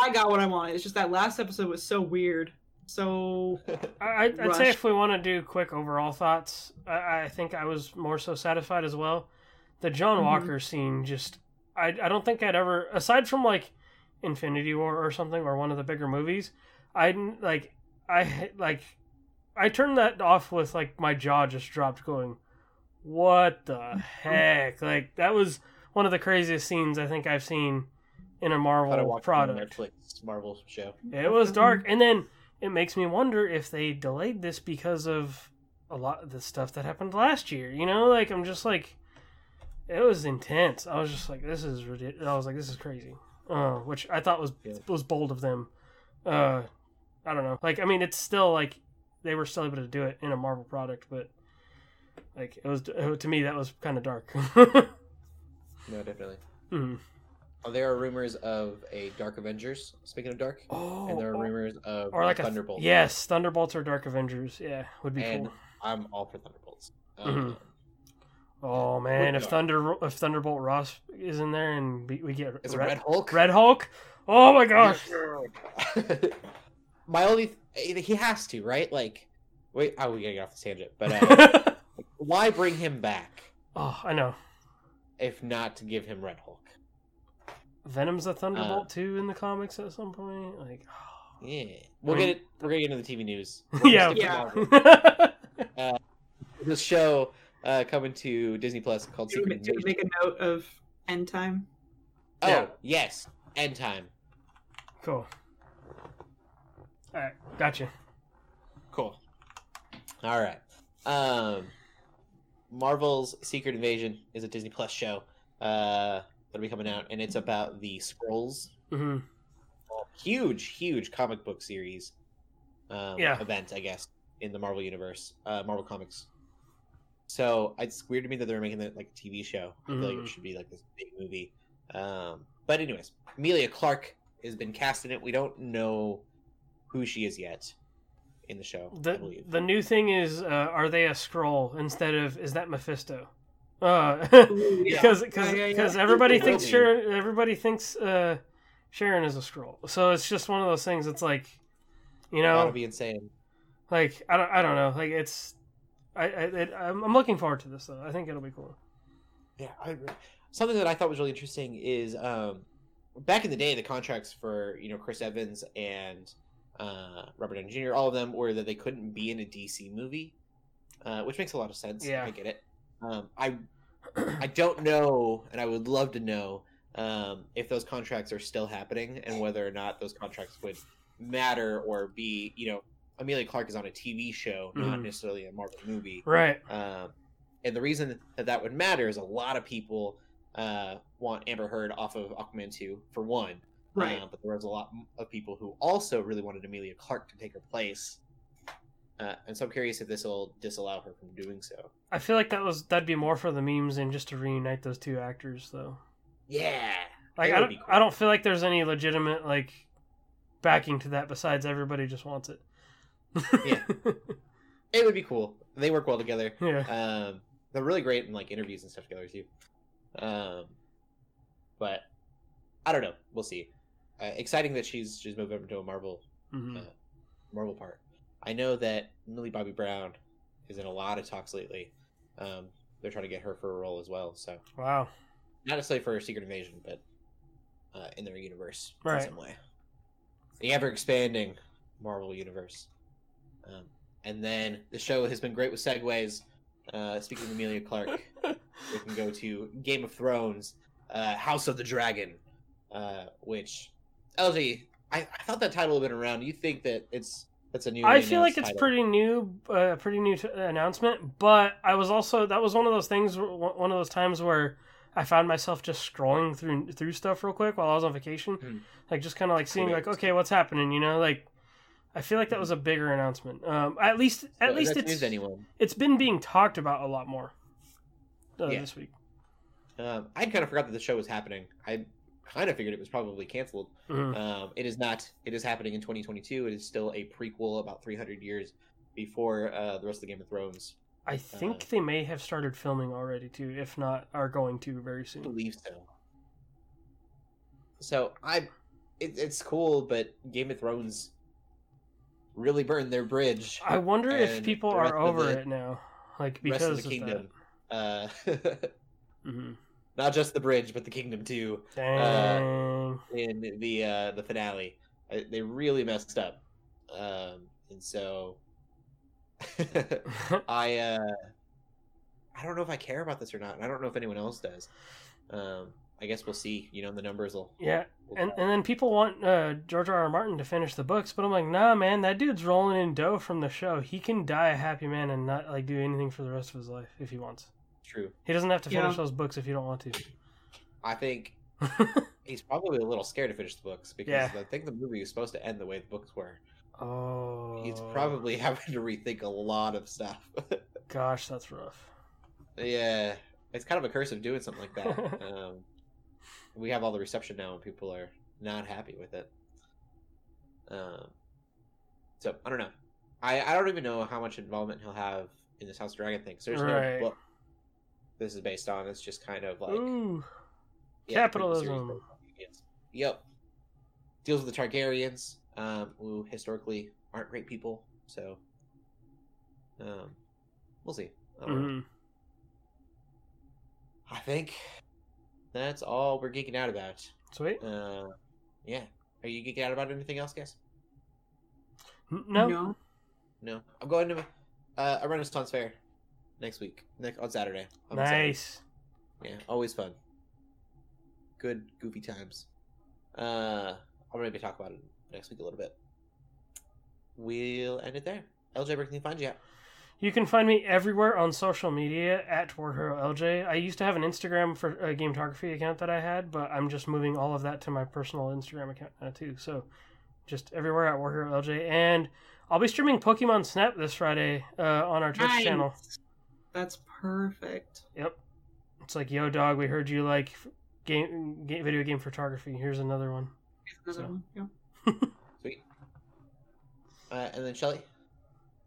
I got what I wanted. It's just that last episode was so weird. So I, I'd Rush. say if we want to do quick overall thoughts, I, I think I was more so satisfied as well. The John Mhm. Walker scene, just I, I don't think I'd ever, aside from like Infinity War or something or one of the bigger movies, I didn't like I like I turned that off with like my jaw just dropped, going, "What the heck?" Like that was one of the craziest scenes I think I've seen in a Marvel product. Netflix Marvel show. It was dark, and then it makes me wonder if they delayed this because of a lot of the stuff that happened last year. You know, like I'm just like, it was intense. I was just like, this is ridiculous. I was like, this is crazy. Uh, which I thought was Yeah. was bold of them. Uh, I don't know. Like, I mean, it's still like they were still able to do it in a Marvel product, but like it was to me that was kind of dark. No, definitely. Mhm. Uh, There are rumors of a Dark Avengers. Speaking of Dark, Oh, and there are rumors of or like a Thunderbolt. Yes, Thunderbolts or Dark Avengers. Yeah, would be and cool. I'm all for Thunderbolts. Um, Oh man, if. Thunder if Thunderbolt Ross is in there and we, we get Red, Red Hulk? Red Hulk, oh my gosh! My only, he has to, right? Like, wait, oh, we gotta get off the tangent. But uh, why bring him back oh, I know. If not to give him Red Hulk? Venom's a Thunderbolt Uh, too in the comics at some point. Like, Yeah, we'll I get it. We're gonna get into the TV news. We're yeah, Yeah. Marvel. This show uh, coming to Disney Plus called do Secret do we make a note of end time? Oh Yeah. yes, End Time. cool. All right, gotcha. Cool. All right. Um, Marvel's Secret Invasion is a Disney Plus show uh, that'll be coming out, and it's about the Skrulls. hmm Huge, huge comic book series um, Yeah. event, I guess, in the Marvel universe, uh, Marvel Comics. So it's weird to me that they're making it like a TV show. I feel like Mhm. it should be like this big movie. Um, but anyways, Emilia Clarke has been cast in it. We don't know who she is yet in the show. I The believe. the new thing is, uh, are they a Skrull instead of is that Mephisto? Uh, Ooh, yeah. because because Yeah, yeah, yeah. because everybody thinks. Sharon everybody thinks uh, Sharon is a Skrull. So it's just one of those things. It's like, you know, That'll be insane. like I don't I don't know. Like it's I, I it, I'm, I'm looking forward to this though. I think it'll be cool. Yeah, I. Something that I thought was really interesting is um, back in the day, the contracts for you know Chris Evans and uh, Robert Downey Jr. all of them were that they couldn't be in a DC movie, uh, which makes a lot of sense. Yeah. I get it. Um, I I don't know, and I would love to know um, if those contracts are still happening and whether or not those contracts would matter or be, you know, Emilia Clarke is on a TV show, not Mhm. necessarily a Marvel movie. Right. Um, and the reason that that would matter is a lot of people uh, want Amber Heard off of Aquaman 2, for one. Right. Uh, but there was a lot of people who also really wanted Emilia Clarke to take her place. Uh, and so I'm curious if this will disallow her from doing so. I feel like that was that'd be more for the memes than just to reunite those two actors, though. Yeah. Like I don't, cool. I don't feel like there's any legitimate like backing to that besides everybody just wants it. Yeah. It would be cool. They work well together. yeah. Um, they're really great in like interviews and stuff together too. Um, but I don't know. We'll see. Uh, exciting that she's she's moved over to a Marvel Mhm. uh, Marvel part. I know that Millie Bobby Brown is in a lot of talks lately. Um, they're trying to get her for a role as well. So Wow. not necessarily for Secret Invasion, but uh, in their universe Right. in some way. The ever expanding Marvel universe. Um, and then the show has been great with segues. Uh, speaking of Emilia Clarke, we can go to Game of Thrones, uh, House of the Dragon, uh, which LG, I, I thought that title had been around. You think that it's that's a new? I feel like it's pretty new, uh, pretty new t- announcement. But I was also that was one of those things, one of those times where I found myself just scrolling through through stuff real quick while I was on vacation, Hmm. like just kind of like seeing like, okay, what's happening? You know, like I feel like that was a bigger announcement. Um, at least, at least it's it's been being talked about a lot more uh, Yeah. this week. Um, I kind of forgot that the show was happening. I kind of figured it was probably canceled. Mhm. Um, it is not. It is happening in 2022. It is still a prequel about 300 years before uh, the rest of the Game of Thrones. I think they may have started filming already too, if not are going to very I soon. believe so. So I, it, it's cool, but Game of Thrones really burned their bridge. I wonder if people are over the- it now, like because rest of the of kingdom. Uh, that. not just the bridge, but the kingdom too. Dang. in the uh, the finale. Uh, They really messed up, um, and so I uh, I don't know if I care about this or not. and I don't know if anyone else does. Um, I guess we'll see. You know, the numbers will. yeah, will and and then people want uh, George R. R. Martin to finish the books, but I'm like, nah, man, that dude's rolling in dough from the show. He can die a happy man and not like do anything for the rest of his life if he wants. True. He doesn't have to finish Yeah. those books if you don't want to. I think he's probably a little scared to finish the books because Yeah. I think the movie was supposed to end the way the books were. oh, He's probably having to rethink a lot of stuff. gosh, that's rough. yeah, it's kind of a curse of doing something like that. um, we have all the reception now, and people are not happy with it. Um, so I don't know. I I don't even know how much involvement he'll have in this House of Dragon thing. 'cause there's Right. no book this is based on. It's just kind of like Ooh, yeah, capitalism. based on Targaryens. Yep. Deals with the Targaryens, um, who historically aren't great people. So, um, we'll see. I don't know. mhm. I think that's all we're geeking out about. sweet. Uh, yeah. Are you geeking out about anything else, guys? No, No. No. I'm going to uh, a Renaissance fair next week, next on Saturday. I'm excited. nice. Yeah, always fun. Good goofy times. Uh, I'll maybe talk about it next week a little bit. We'll end it there. LJ, where can you find you at? You can find me everywhere on social media at War Hero LJ. I used to have an Instagram for a gametography account that I had, but I'm just moving all of that to my personal Instagram account now too. So just everywhere at War Hero LJ. And I'll be streaming Pokemon Snap this Friday uh, on our Twitch Nice. channel. That's perfect. Yep. It's like, yo, dog, we heard you like game, game video game photography. Here's another one. Another So. one, yeah. Sweet. Uh, and then Shelly.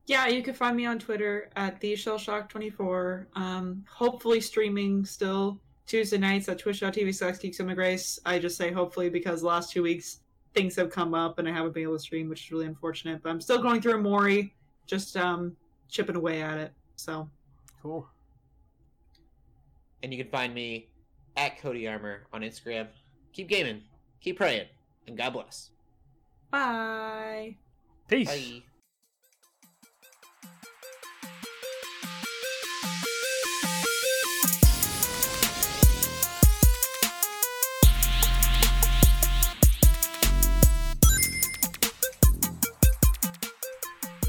Yeah, you can find me on Twitter at the Shellshock24. Um, hopefully streaming still Tuesday nights at twitch.tv slash Grace. I just say hopefully because the last two weeks things have come up and I haven't been able to stream, which is really unfortunate. But I'm still going through Omori, just um chipping away at it. So Cool. And you can find me at Cody Armor on Instagram. Keep gaming, keep praying, and God bless. bye. Peace. Bye.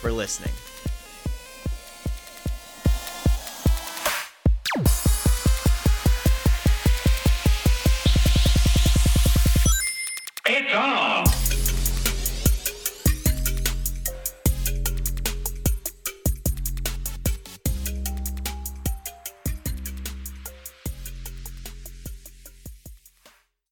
for listening.